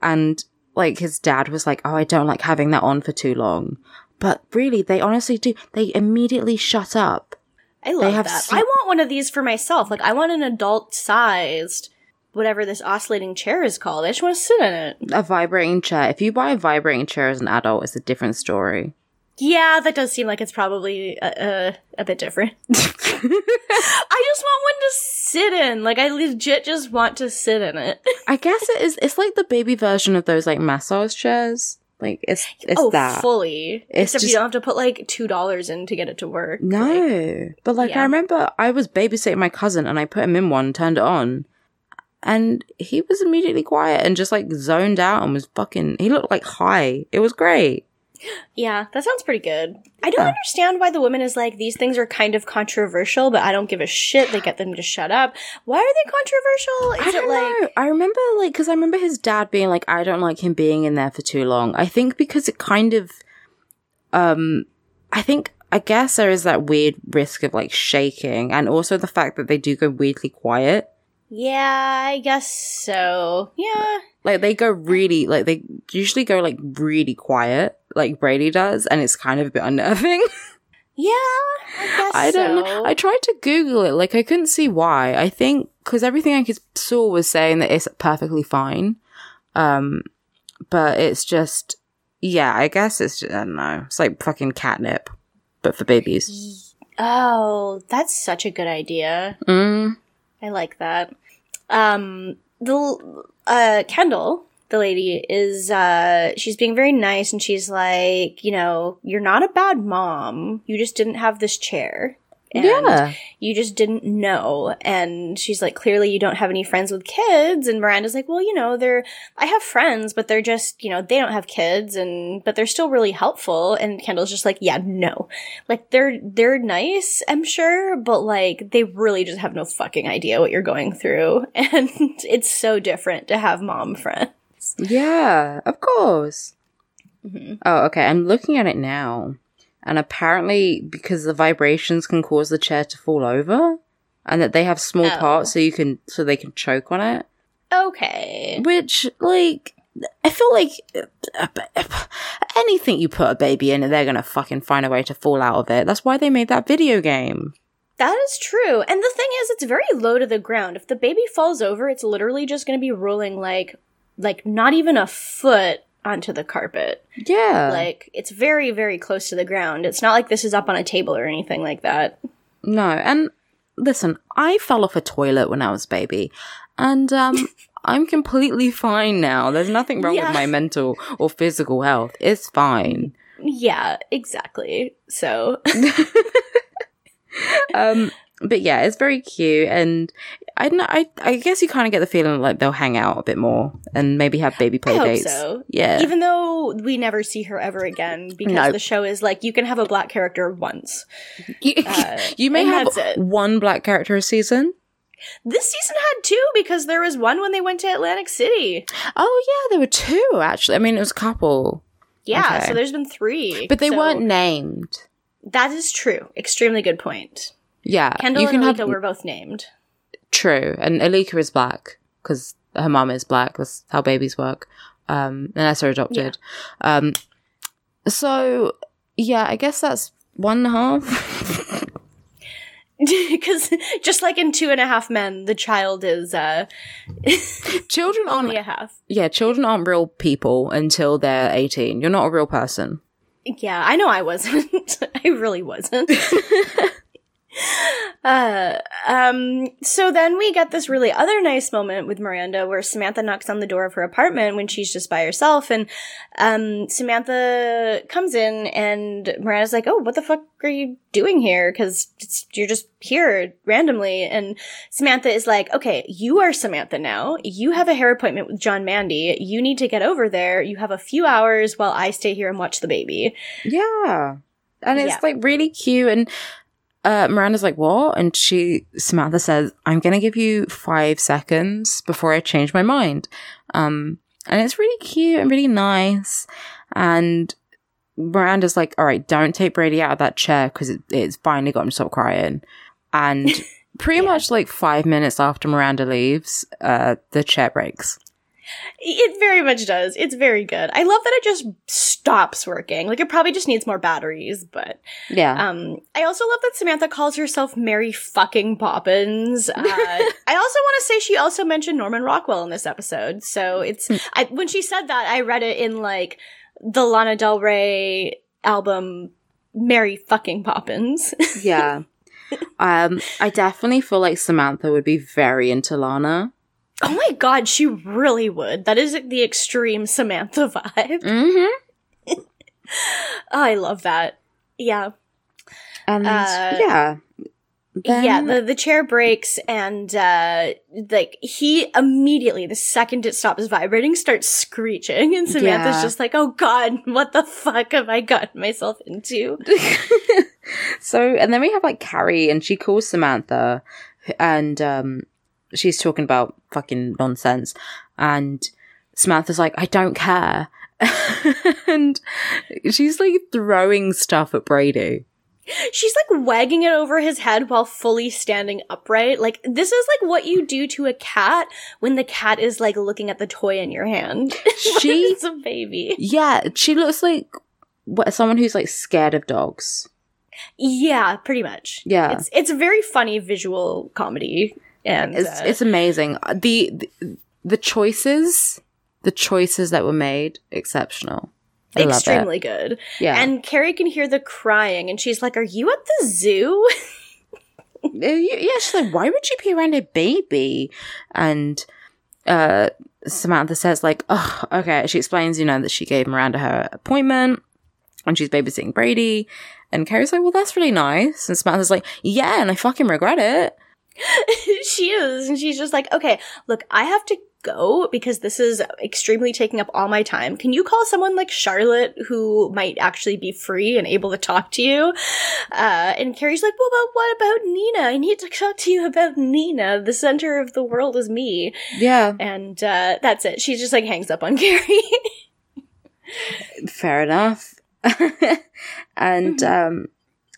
and like his dad was like, "Oh, I don't like having that on for too long." But really, they honestly do. They immediately shut up. I love that. I want one of these for myself. Like, I want an adult sized, whatever this oscillating chair is called. I just want to sit in it. A vibrating chair. If you buy a vibrating chair as an adult, it's a different story. Yeah, that does seem like it's probably uh, uh, a bit different. I just want one to sit in. Like, I legit just want to sit in it. I guess it is. It's like the baby version of those like massage chairs. Like it's it's oh, that. fully. It's Except just- you don't have to put like $2 in to get it to work. Like, No, but like Yeah. I remember, I was babysitting my cousin, and I put him in one, turned it on, and he was immediately quiet and just like zoned out and was fucking. He looked like high. It was great. Yeah, that sounds pretty good. I don't Yeah. understand why the woman is like, these things are kind of controversial, but I don't give a shit. They get them to shut up. Why are they controversial? I don't it like. know. I remember like because I remember his dad being like, I don't like him being in there for too long. I think because it kind of, um, I think I guess there is that weird risk of like shaking, and also the fact that they do go weirdly quiet. Yeah, I guess so. Yeah. Like they go really like they usually go like really quiet, like Brady does, and it's kind of a bit unnerving. Yeah, I guess I don't so. know. I tried to Google it, like I couldn't see why. I think because everything I could saw was saying that it's perfectly fine, um, but it's just yeah. I guess it's just, I don't know. It's like fucking catnip, but for babies. oh, that's such a good idea. Mm. I like that. Um, the uh, Kendall, the lady, is uh, she's being very nice, and she's like, you know, you're not a bad mom. You just didn't have this chair. And Yeah. you just didn't know. And she's like, clearly you don't have any friends with kids. And Miranda's like, well, you know, they're, I have friends, but they're just, you know, they don't have kids and, but they're still really helpful. And Kendall's just like, yeah, no. Like, they're, they're nice, I'm sure, but like, they really just have no fucking idea what you're going through. And it's so different to have mom friends. Yeah, of course. Mhm. Oh, okay. I'm looking at it now. And apparently, because the vibrations can cause the chair to fall over, and that they have small Oh. parts so you can so they can choke on it. Okay. Which, like, I feel like anything you put a baby in, they're gonna fucking find a way to fall out of it. That's why they made that video game. That is true. And the thing is, it's very low to the ground. If the baby falls over, it's literally just going to be rolling like, like not even a foot onto the carpet. Yeah. Like, it's very, very close to the ground. It's not like this is up on a table or anything like that. No, and listen, I fell off a toilet when I was a baby, and um, I'm completely fine now. There's nothing wrong Yeah. with my mental or physical health. It's fine. Yeah, exactly. So, Um, but yeah, it's very cute, and I don't know. I I guess you kind of get the feeling like they'll hang out a bit more and maybe have baby play I hope dates. so. Yeah, Even though we never see her ever again because No. the show is like you can have a black character once. you, uh, you may have one black character a season. This season had two because there was one when they went to Atlantic City. Oh yeah, there were two actually. I mean, it was a couple, Yeah, Okay. so there's been three. but they So weren't named. That is true. Extremely good point. Yeah, Kendall you and can have were both named. True, and Alika is black because her mom is black. That's how babies work, um, unless they're adopted. Um, so yeah, I guess that's one and a half. Because just like in Two and a Half Men, the child is uh, children aren't only a half. yeah, children aren't real people until they're eighteen. You're not a real person. Yeah, I know I wasn't. I really wasn't. uh, um, so then we get this really other nice moment with Miranda where Samantha knocks on the door of her apartment when she's just by herself. And, um, Samantha comes in and Miranda's like, Oh, what the fuck are you doing here? Cause you're just here randomly. And Samantha is like, Okay, you are Samantha now. You have a hair appointment with John Mandy. You need to get over there. You have a few hours while I stay here and watch the baby. Yeah, and it's Yeah. like really cute. And uh, Miranda's like, "What?" And she Samantha says, "I'm gonna give you five seconds before I change my mind." Um, and it's really cute and really nice. And Miranda's like, "All right, don't take Brady out of that chair because it, it's finally got him to stop crying." And pretty much like five minutes after Miranda leaves, uh, the chair breaks. It very much does. It's very good. I love that it just stops working. Like it probably just needs more batteries, but Yeah. um I also love that Samantha calls herself Mary fucking Poppins. Uh, I also want to say she also mentioned Norman Rockwell in this episode. So it's I when she said that I read it in like the Lana Del Rey album Mary fucking Poppins. yeah. Um, I definitely feel like Samantha would be very into Lana. Oh my god, she really would. That is the extreme Samantha vibe. Mm-hmm. Oh, I love that. Yeah. And Uh, yeah. Then- yeah, the, the chair breaks and uh like he immediately the second it stops vibrating starts screeching and Samantha's Yeah. just like, "Oh god, what the fuck have I gotten myself into?" so and then we have like Carrie and she calls Samantha and um she's talking about fucking nonsense and Samantha's like, I don't care. and she's like throwing stuff at Brady. She's like wagging it over his head while fully standing upright. Like this is like what you do to a cat when the cat is like looking at the toy in your hand. She's a baby. Yeah, she looks like what, someone who's like scared of dogs. Yeah, pretty much. Yeah. It's it's a very funny visual comedy and It's uh, it's amazing. The, the the choices, the choices that were made, exceptional. I extremely good. Yeah, And Carrie can hear the crying, and she's like, "Are you at the zoo?" Uh, yeah. She's like, why would you be around a baby? And uh, Samantha says, like, oh, okay. She explains, you know, that she gave Miranda her appointment, and she's babysitting Brady. And Carrie's like, well, that's really nice. And Samantha's like, yeah, and I fucking regret it. she is, and she's just like, "Okay, look, I have to go because this is extremely taking up all my time. Can you call someone like Charlotte who might actually be free and able to talk to you?" Uh, and Carrie's like, "Well, but what about Nina? I need to talk to you about Nina. The center of the world is me." Yeah, And uh, that's it. She just like hangs up on Carrie. fair enough. and um,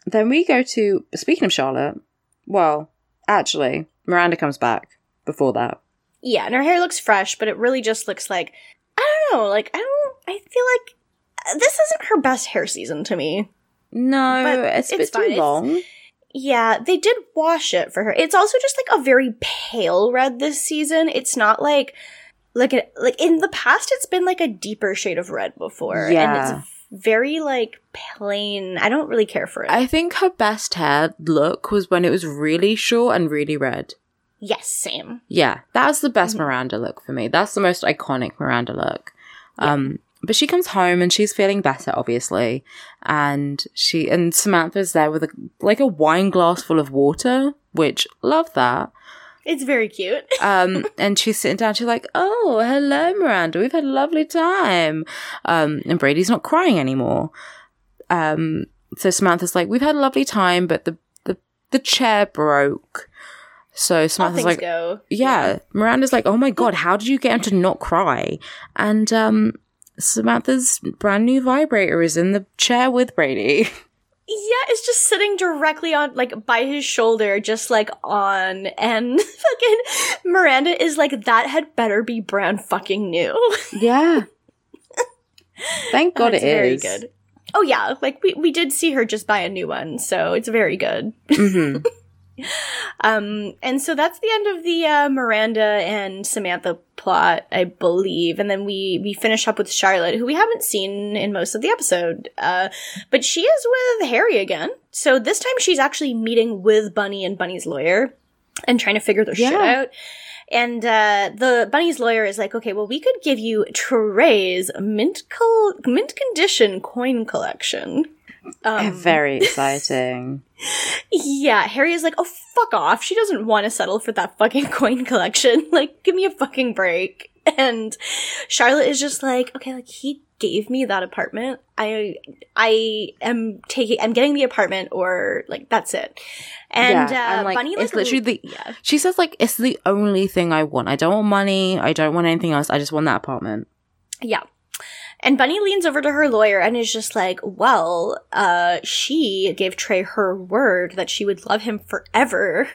then we go to speaking of Charlotte. Well, actually, Miranda comes back before that. Yeah, and her hair looks fresh, but it really just looks like I don't know. Like I don't. I feel like uh, this isn't her best hair season to me. No, But it's a it's too It's- long. Yeah, they did wash it for her. It's also just like a very pale red this season. It's not like like a, like in the past it's been like a deeper shade of red before Yeah. and it's very like plain. I don't really care for it. I think her best hair look was when it was really short and really red. yes, same. Yeah, that's the Mm-hmm. best Miranda look for me. That's the most iconic Miranda look. Um, but she comes home and she's feeling better, obviously, and she and Samantha's there with a like a wine glass full of water, which love that. It's very cute. Um, and she's sitting down. She's like, "Oh, hello, Miranda. We've had a lovely time." Um, and Brady's not crying anymore. Um, so Samantha's like, "We've had a lovely time, but the the the chair broke." So Samantha's like, go. yeah. Miranda's like, oh my god, how did you get him to not cry? And um, Samantha's brand new vibrator is in the chair with Brady. Yeah, it's just sitting directly on, like, by his shoulder, just like on, and fucking Miranda is like, that had better be brand fucking new. Yeah. Thank God It's it is. very good. Oh yeah, like we we did see her just buy a new one, so it's very good. hmm Um, and so that's the end of the uh, Miranda and Samantha plot, I believe. And then we we finish up with Charlotte, who we haven't seen in most of the episode, uh, but she is with Harry again. So this time she's actually meeting with Bunny and Bunny's lawyer and trying to figure their shit out. And uh, the Bunny's lawyer is like, okay, well, we could give you Trey's mint col- mint condition coin collection. Um, very exciting. yeah, Harry is like, oh, fuck off. She doesn't want to settle for that fucking coin collection. Like, give me a fucking break. And Charlotte is just like, okay, like, he gave me that apartment. I, I am taking, I'm getting the apartment or, like, that's it. And, Yeah, uh, like, Bunny, it's like, literally the- yeah. She says like it's the only thing I want. I don't want money. I don't want anything else. I just want that apartment. Yeah. And Bunny leans over to her lawyer and is just like, well, uh, she gave Trey her word that she would love him forever.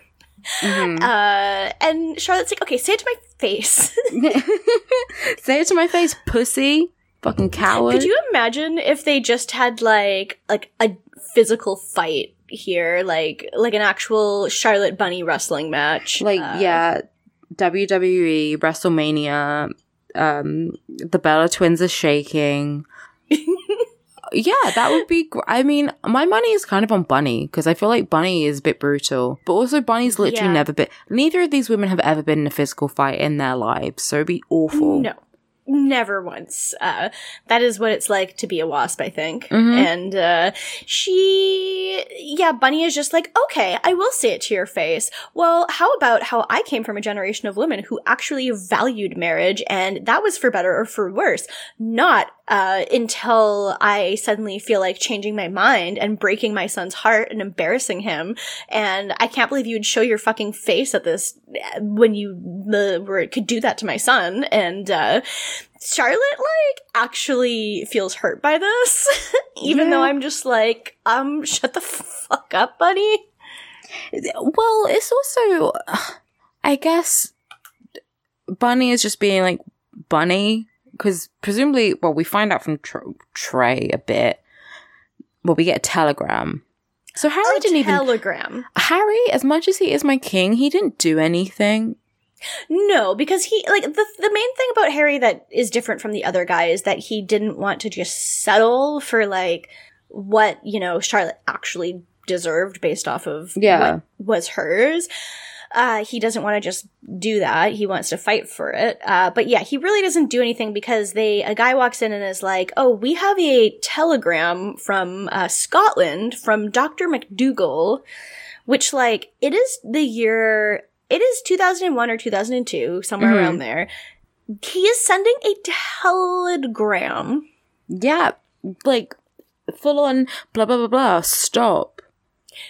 Mhm. Uh, and Charlotte's like, okay, say it to my face. Say it to my face, pussy. Fucking coward. Could you imagine if they just had like, like a physical fight here, like, like an actual Charlotte Bunny wrestling match? like Uh, yeah wwe wrestlemania um the bella twins are shaking yeah that would be gr- i mean my money is kind of on bunny because i feel like bunny is a bit brutal but also bunny's literally Yeah. never been neither of these women have ever been in a physical fight in their lives so it'd be awful No. Never once. Uh, that is what it's like to be a wasp, I think. Mhm. And, uh, she, yeah, Bunny is just like, okay, I will say it to your face. Well, how about how I came from a generation of women who actually valued marriage and that was for better or for worse. Not, uh, until I suddenly feel like changing my mind and breaking my son's heart and embarrassing him. And I can't believe you would show your fucking face at this when you uh, were, could do that to my son. And, uh, Charlotte, like, actually feels hurt by this, even Yeah. though I'm just like, um, shut the fuck up, buddy. well it's also i guess bunny is just being like bunny because presumably well we find out from Tr- trey a bit well we get a telegram so harry A didn't even telegram. harry as much as he is my king he didn't do anything No, because he like the the main thing about Harry that is different from the other guy is that he didn't want to just settle for like what you know Charlotte actually deserved based off of Yeah. what was hers. Uh, he doesn't want to just do that. He wants to fight for it. Uh, but yeah, he really doesn't do anything because they a guy walks in and is like, "Oh, we have a telegram from uh, Scotland from Doctor MacDougal." which like it is the year it is 2001 or 2002 somewhere Mhm. around there he is sending a telegram yeah like full on blah blah blah blah stop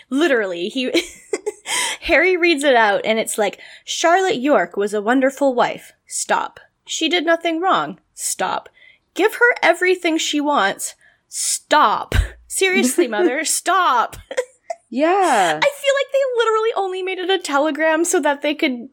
literally he harry reads it out and it's like charlotte york was a wonderful wife stop she did nothing wrong stop give her everything she wants stop seriously mother stop Yeah. I feel like they literally only made it a telegram so that they could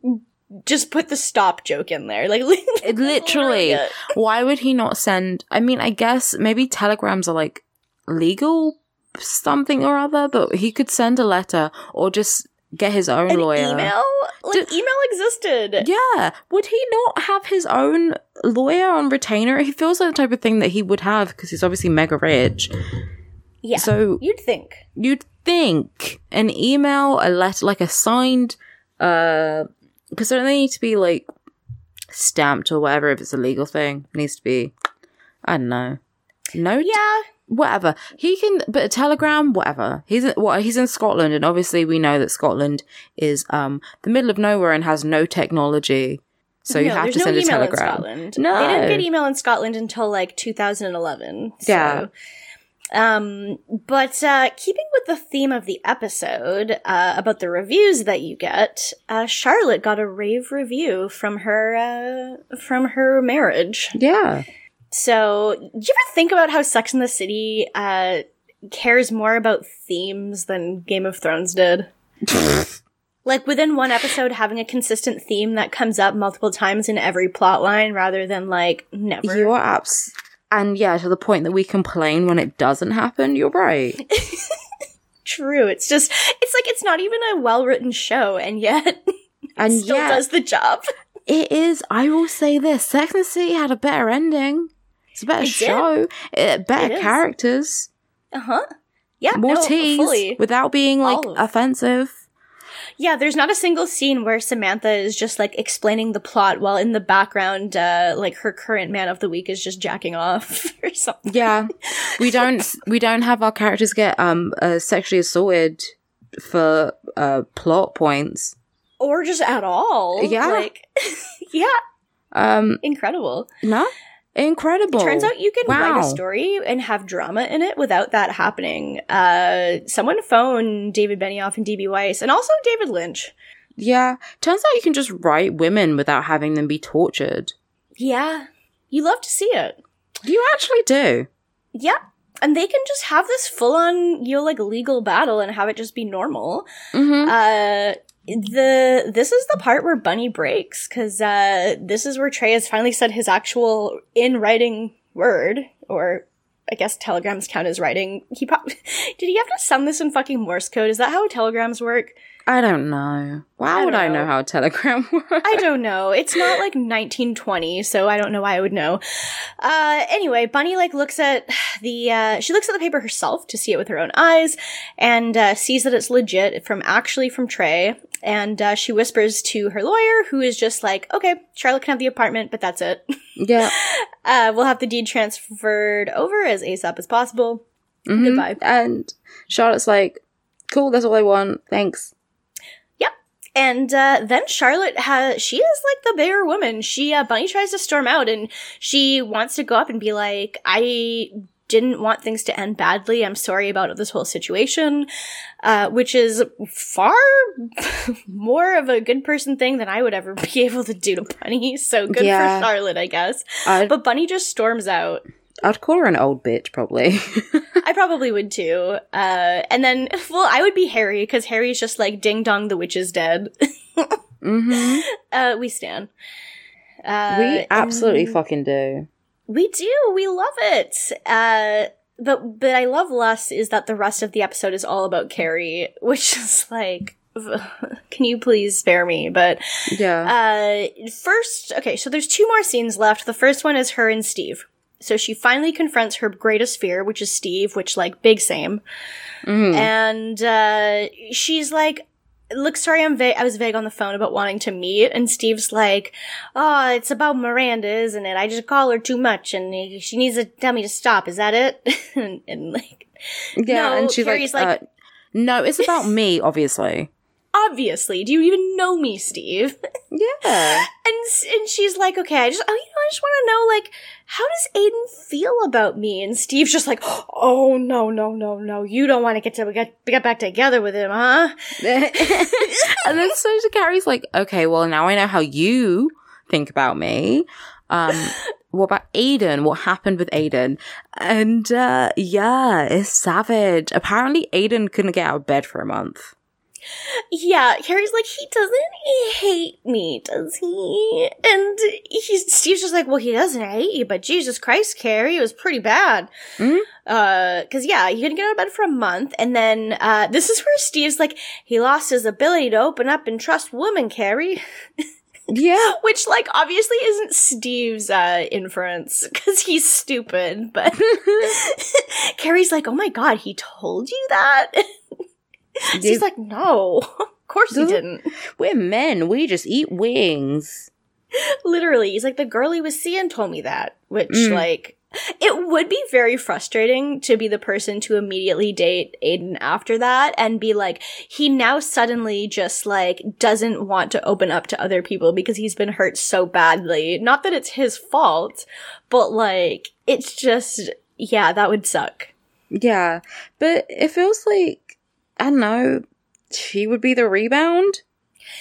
just put the stop joke in there. Like It literally. Why would he not send? I mean, I guess maybe telegrams are like legal something or other, but he could send a letter or just get his own An lawyer. email? Like D- email existed. Yeah. Would he not have his own lawyer on retainer? He feels like the type of thing that he would have because he's obviously mega rich. Yeah. So You'd think. you'd think an email, a letter, like a signed, uh, because don't they need to be like stamped or whatever if it's a legal thing? It needs to be, I don't know, note, Yeah. Whatever. He can, but a telegram, whatever. He's in, what he's in Scotland, and obviously we know that Scotland is um the middle of nowhere and has no technology, so you have to no send a email in telegram. Scotland. No. They didn't get email in Scotland until like 2011. So. Yeah. Um, but uh, keeping with the theme of the episode uh, about the reviews that you get, uh, Charlotte got a rave review from her uh, from her marriage. Yeah, So, do you ever think about how Sex in the City uh, cares more about themes than Game of Thrones did? like within one episode, having a consistent theme that comes up multiple times in every plot line, rather than like never. you are abs. And yeah, to the point that we complain when it doesn't happen. You're right. True. It's just, it's like it's not even a well written show, and yet And still yet, does the job. It is. I will say this: Sex and the City had a better ending. It's a better It show. It, better It characters. Uh huh. Yeah. More no, tease fully. without being like offensive. Yeah, there's not a single scene where Samantha is just like explaining the plot while in the background, uh, like her current man of the week is just jacking off or something. Yeah, we don't. We don't have our characters get um uh, sexually assaulted for uh plot points. Or just at all. Yeah. Like, yeah, Um, incredible. no, incredible. Turns out you can write a story and have drama in it without that happening. Uh, someone phoned David Benioff and DB Weiss and also David Lynch. Yeah, turns out you can just write women without having them be tortured. Yeah. You love to see it. You actually do. Yeah. And they can just have this full on, you know, like legal battle and have it just be normal. Mm-hmm. Uh, the this is the part where Bunny breaks because uh, this is where Trey has finally said his actual in writing word, or I guess telegrams count as writing. He probably did he have to send this in fucking Morse code? Is that how telegrams work? I don't know. Why I would I know know. how telegram works? I don't know. It's not like 1920, so I don't know why I would know. Uh, anyway, Bunny like looks at the, uh, she looks at the paper herself to see it with her own eyes and, uh, sees that it's legit from actually from Trey. And, uh, she whispers to her lawyer, who is just like, okay, Charlotte can have the apartment, but that's it. yeah. Uh, we'll have the deed transferred over as ASAP as possible. Mhm. Goodbye. And Charlotte's like, cool, that's all I want. Thanks. And uh, then Charlotte has she is like the bigger woman. She uh, Bunny tries to storm out and she wants to go up and be like, I didn't want things to end badly. I'm sorry about this whole situation, uh, which is far more of a good person thing than I would ever be able to do to Bunny. So good Yeah. for Charlotte, I guess. I'd, But Bunny just storms out. I'd call her an old bitch, probably. I probably would too. Uh, and then, well, I would be Harry because Harry's just like, ding dong, the witch is dead. hmm Uh, we stand. Uh, we absolutely fucking do. we do. We love it. Uh, but but I love less is that the rest of the episode is all about Carrie, which is like, can you please spare me? But Yeah. uh, first, okay, so there's two more scenes left. The first one is her and Steve. So she finally confronts her greatest fear, which is Steve, which like big same. Mhm. And uh, she's like, "Look, sorry, I'm va- I was vague on the phone about wanting to meet." And Steve's like, "Oh, it's about Miranda, isn't it? I just call her too much, and she needs to tell me to stop. Is that it?" and, and like, yeah, no, and she's Carrie's like, like- uh, no, it's about me, obviously. Obviously, do you even know me, Steve? Yeah. And and she's like, okay, I just, oh, you know, I just want to know, like, how does Aiden feel about me? And Steve's just like, oh no, no, no, no, you don't want to get to we get, get back together with him, huh? and then so Carrie's like, okay, well now I know how you think about me. Um, what about Aiden? What happened with Aiden? And uh yeah, it's savage. Apparently Aiden couldn't get out of bed for a month. Yeah, Carrie's like, he doesn't hate me, does he? And he's Steve's just like, well, he doesn't hate you, but Jesus Christ, Carrie, it was pretty bad. Mhm. Uh, cause yeah, he couldn't get out of bed for a month, and then uh, this is where Steve's like, he lost his ability to open up and trust women, Carrie. Yeah. Which, like, obviously isn't Steve's uh, inference because he's stupid. But Carrie's like, "Oh my god, he told you that?" Steve's like, "No, of course he Doesn't- didn't." We're men. We just eat wings. Literally, he's like, "The girl he was seeing told me that." Which, Mm. like, it would be very frustrating to be the person to immediately date Aiden after that and be like, he now suddenly just like doesn't want to open up to other people because he's been hurt so badly. Not that it's his fault, but like, it's just, yeah, that would suck. Yeah. But it feels like I don't know, she would be the rebound?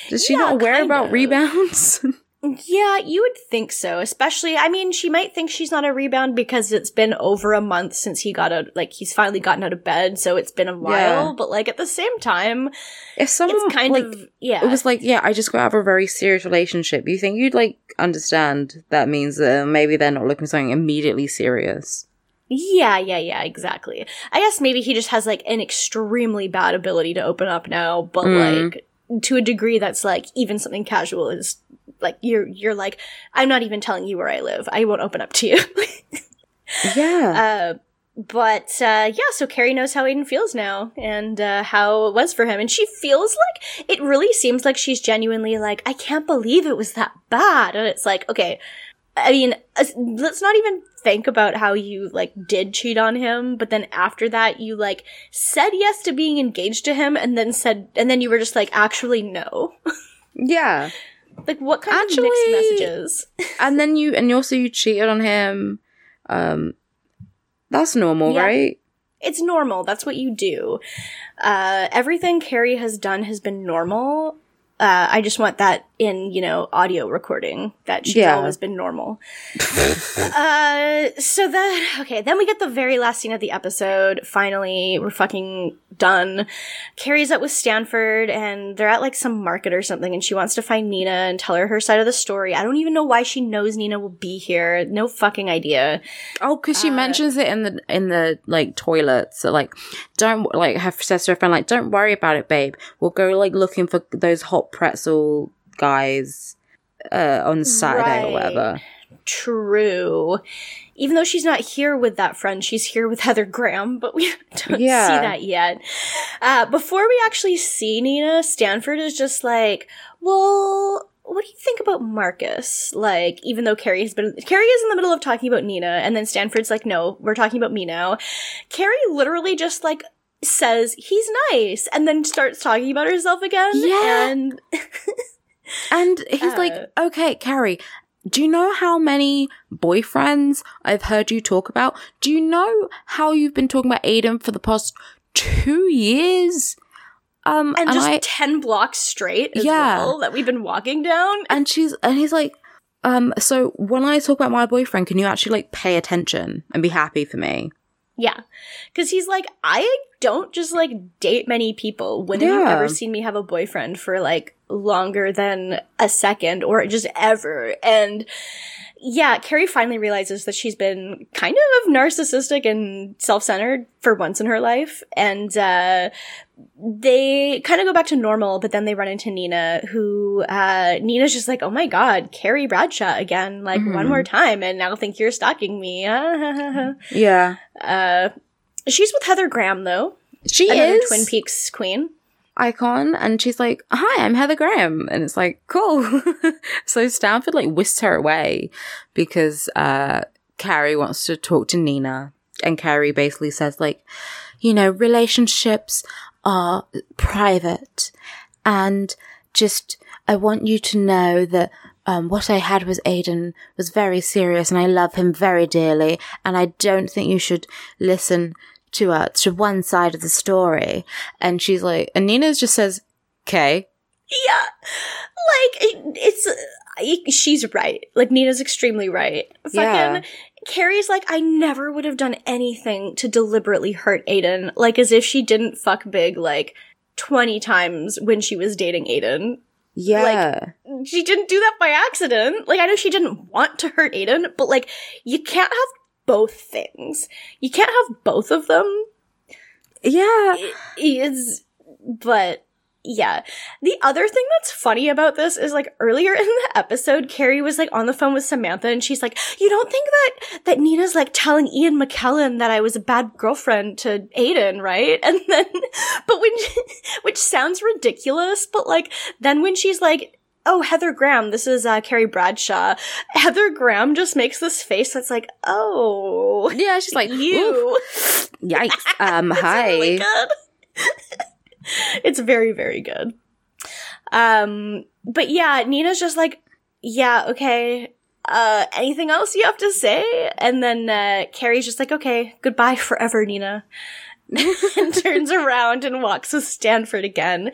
Does she Yeah, not aware about of. rebounds? Yeah, you would think so. Especially, I mean, she might think she's not a rebound because it's been over a month since he got out, like, he's finally gotten out of bed, so it's been a while. Yeah. But, like, at the same time, if someone it's kind like, of, yeah. it was like, yeah, I just got out of a very serious relationship. You think you'd like understand that means that maybe they're not looking for something immediately serious. Yeah, yeah, yeah, exactly. I guess maybe he just has like an extremely bad ability to open up now, but Mm. like to a degree that's like even something casual is like you're you're like I'm not even telling you where I live. I won't open up to you. Yeah. uh but uh yeah, so Carrie knows how Aiden feels now and uh how it was for him and she feels like it really seems like she's genuinely like I can't believe it was that bad and it's like okay, I mean, let's not even think about how you like did cheat on him, but then after that you like said yes to being engaged to him and then said and then you were just like actually no. yeah. like what kind of Actually- mixed messages? And then you and also you cheated on him. Um that's normal, Yeah. right? It's normal. That's what you do. Uh everything Carrie has done has been normal. Uh, I just want that in, you know, audio recording that she's Yeah. always been normal. uh, so then, okay, then we get the very last scene of the episode. Finally, we're fucking done. Carrie's up with Stanford and they're at like some market or something and she wants to find Nina and tell her her side of the story. I don't even know why she knows Nina will be here. No fucking idea. Oh, because she Uh, mentions it in the in the like toilets. So, like, don't like have says to her friend like, don't worry about it, babe. We'll go like looking for those hot pretzel guys uh on Saturday or whatever. True. Even though she's not here with that friend, she's here with Heather Graham, but we don't Yeah. see that yet. Uh, before we actually see Nina, Stanford is just like, well, what do you think about Marcus? Like, even though Carrie has been, Carrie is in the middle of talking about Nina, and then Stanford's like, no, we're talking about me now. Carrie literally just like, says he's nice and then starts talking about herself again Yeah. and And he's like, Uh, okay, Carrie, do you know how many boyfriends I've heard you talk about? Do you know how you've been talking about Aiden for the past two years? Um, and, just I, 10 blocks straight Yeah. well that we've been walking down. and she's, and he's like, um, so when I talk about my boyfriend, can you actually like pay attention and be happy for me? Yeah. Cause he's like, I don't just like date many people. When have you ever seen me have a boyfriend for like longer than a second or just ever? And yeah, Carrie finally realizes that she's been kind of narcissistic and self-centered for once in her life. And, uh, they kind of go back to normal, but then they run into Nina, who, uh, Nina's just like, oh my god, Carrie Bradshaw again, like one Mhm. more time, and now think you're stalking me. Yeah. Uh, she's with Heather Graham though, She another is. Twin Peaks queen. icon and she's like, Hi, I'm Heather Graham. And it's like, cool. so Stanford like whisks her away because uh Carrie wants to talk to Nina. And Carrie basically says like, you know, relationships are private. And just I want you to know that um, what I had with Aiden was very serious and I love him very dearly. And I don't think you should listen to uh to one side of the story. And she's like and Nina just says, Okay. Yeah, like it, it's. I- she's right. Like Nina's extremely right. Fucking Yeah. Carrie's like, I never would have done anything to deliberately hurt Aiden. Like as if she didn't fuck big like 20 times when she was dating Aiden. Yeah. Like, she didn't do that by accident. Like I know she didn't want to hurt Aiden, but like you can't have both things. You can't have both of them. yeah. Is but yeah. The other thing that's funny about this is like earlier in the episode, Carrie was like on the phone with Samantha and she's like, You don't think that that Nina's like telling Ian McKellen that I was a bad girlfriend to Aiden, right? And then but when which sounds ridiculous, but like then when she's like Oh, Heather Graham, this is uh, Carrie Bradshaw. Heather Graham just makes this face that's like, oh, Yeah, she's like, you. Yikes. Um, hi. really it's very, very good. Um, but yeah, Nina's just like, yeah, okay. Uh, anything else you have to say? And then uh, Carrie's just like, okay, goodbye forever, Nina. and turns around and walks with Stanford again.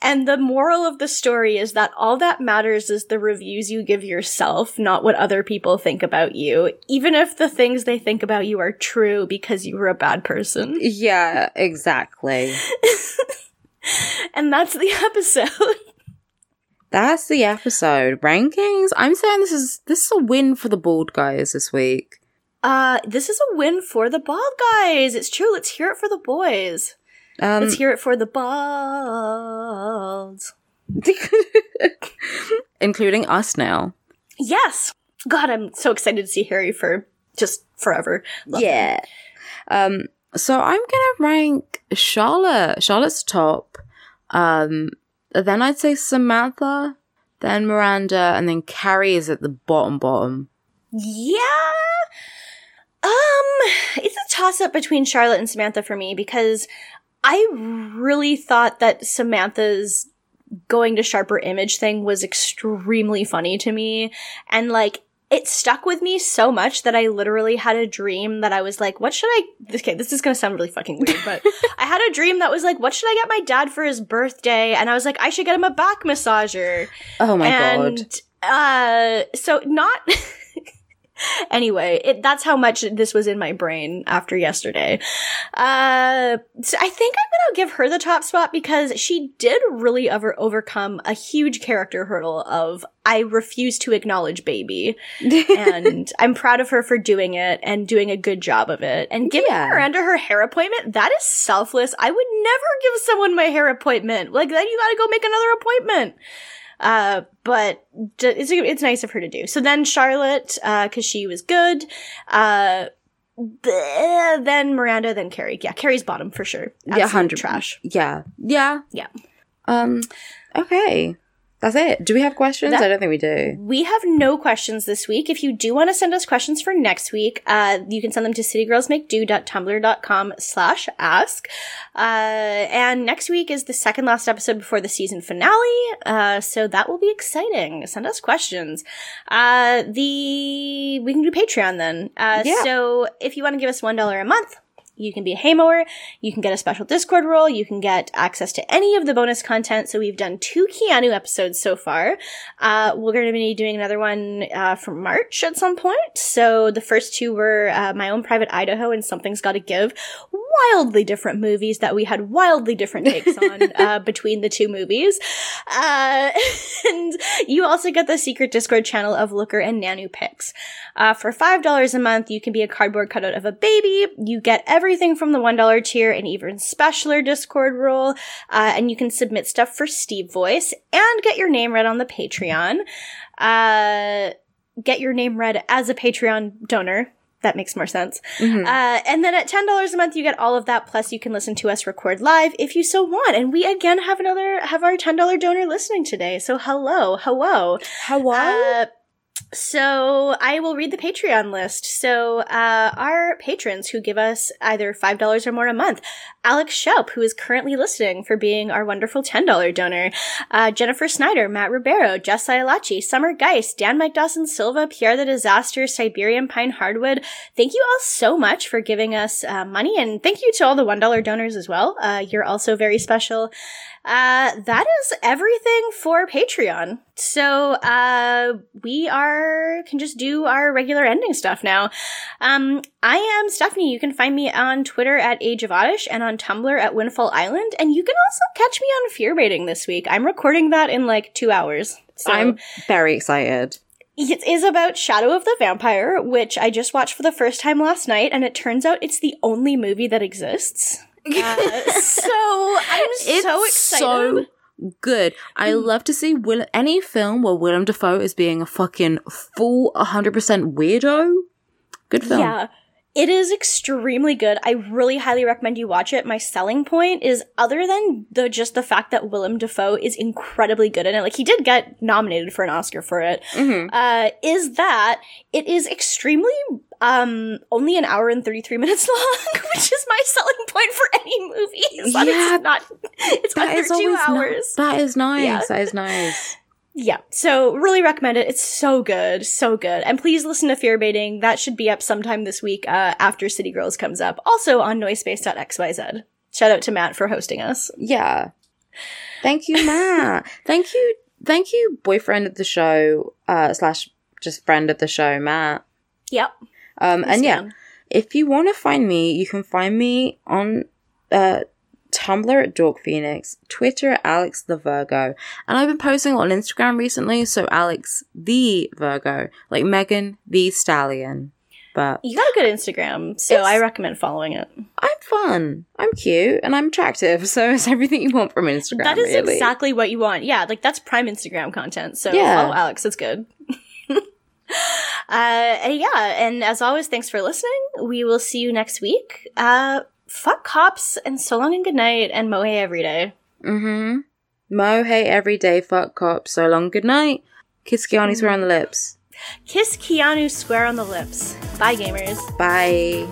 And the moral of the story is that all that matters is the reviews you give yourself, not what other people think about you, even if the things they think about you are true because you were a bad person. Yeah, exactly. And that's the episode. That's the episode. Rankings. I'm saying this is this is a win for the bald guys this week. Uh, this is a win for the bald guys. It's true. Let's hear it for the boys. Um, Let's hear it for the balds. including us now. Yes. God, I'm so excited to see Harry for just forever. Love. Yeah. Um, so I'm gonna rank Charlotte. Charlotte's top. Um, then I'd say Samantha, then Miranda, and then Carrie is at the bottom bottom. Yeah. Um, it's a toss up between Charlotte and Samantha for me because I really thought that Samantha's going to sharper image thing was extremely funny to me. And like, it stuck with me so much that I literally had a dream that I was like, what should I, okay, this is gonna sound really fucking weird, but I had a dream that was like, what should I get my dad for his birthday? And I was like, I should get him a back massager Oh my and god. uh so not anyway it, that's how much this was in my brain after yesterday. Uh so i think i'm gonna give her the top spot because she did really over overcome a huge character hurdle of i refuse to acknowledge baby. And i'm proud of her for doing it and doing a good job of it. And giving Yeah. miranda her hair appointment that is selfless. I would never give someone my hair appointment. Like then you gotta go make another appointment uh, but it's it's nice of her to do. So then Charlotte, uh, because she was good. Uh, th- then Miranda, then Carrie. Yeah, Carrie's bottom for sure. Yeah, 100 trash. Yeah. Yeah. Yeah. Um, okay. That's it. Do we have questions? That- I don't think we do. We have no questions this week. If you do want to send us questions for next week, uh, you can send them to citygirlsmakedo.tumblr.com slash ask. Uh, and next week is the second last episode before the season finale. Uh, so that will be exciting. Send us questions. Uh, the, we can do Patreon then. Uh, Yeah. so if you want to give us $1 a month, you can be a Haymower. You can get a special Discord role. You can get access to any of the bonus content. So we've done two Keanu episodes so far. Uh, we're going to be doing another one uh, for March at some point. So the first two were uh, My Own Private Idaho and Something's Gotta Give. Wildly different movies that we had wildly different takes on uh, between the two movies. Uh, and you also get the secret Discord channel of Looker and Nanu Picks. Uh, for $5 a month, you can be a cardboard cutout of a baby. You get everything from the $1 tier and even specialer Discord role. Uh, and you can submit stuff for Steve Voice and get your name read on the Patreon. Uh, get your name read as a Patreon donor. That makes more sense. Mhm. Uh, and then at $10 a month, you get all of that. Plus, you can listen to us record live if you so want. And we again have another, have our $10 donor listening today. So hello, hello. Hello? So I will read the Patreon list. So uh, our patrons who give us either five dollars or more a month: Alex Schaup, who is currently listening for being our wonderful ten dollar donor; uh, Jennifer Snyder, Matt Ribeiro, Jess Ialachi, Summer Geist, Dan Mike Dawson Silva, Pierre the Disaster, Siberian Pine Hardwood. Thank you all so much for giving us uh, money, and thank you to all the one dollar donors as well. Uh, you're also very special. Uh, that is everything for Patreon. So, uh, we are, can just do our regular ending stuff now. Um, I am Stephanie. You can find me on Twitter at Age of Oddish and on Tumblr at Windfall Island. And you can also catch me on Fear Baiting this week. I'm recording that in like two hours. So I'm very excited. it is about Shadow of the Vampire, which I just watched for the first time last night, and it turns out it's the only movie that exists. Uh, so I'm It's so excited. so good. I Hmm. love to see Will any film where Willem Dafoe is being a fucking full 100% weirdo. Good film. Yeah. It is extremely good. I really highly recommend you watch it. My selling point is other than the just the fact that Willem Dafoe is incredibly good in it, like he did get nominated for an Oscar for it, Mhm. uh, is that it is extremely um only an hour and 33 minutes long, which is my selling point for any movie. Yeah. it's not it's That under is two hours. that is nice. Yeah. That is nice. Yeah, so really recommend it. It's so good, so good. And please listen to Fear Baiting. That should be up sometime this week uh, after City Girls comes up. Also on noisepace.xyz. Shout out to Matt for hosting us. Yeah. Thank you, Matt. thank you. Thank you, boyfriend of the show, uh, slash just friend of the show, Matt. Yep. Um, and yeah, if you want to find me, you can find me on uh, Tumblr at Dork Phoenix, Twitter at Alex the Virgo, and I've been posting on Instagram recently. So Alex the Virgo, like Megan Thee Stallion. But You got a good Instagram, so I recommend following it. I'm fun, I'm cute, and I'm attractive. So it's everything you want from Instagram. that is really. exactly what you want. Yeah, like that's prime Instagram content. So Yeah. follow Alex. It's good. uh, and yeah, and as always, thanks for listening. We will see you next week. Uh, fuck cops and so long and good night and mohe every day. Mm-hmm. Mo, hey, every day, fuck cops. So long, good night. Kiss Keanu square on the lips. Kiss Keanu square on the lips. Bye, gamers. Bye.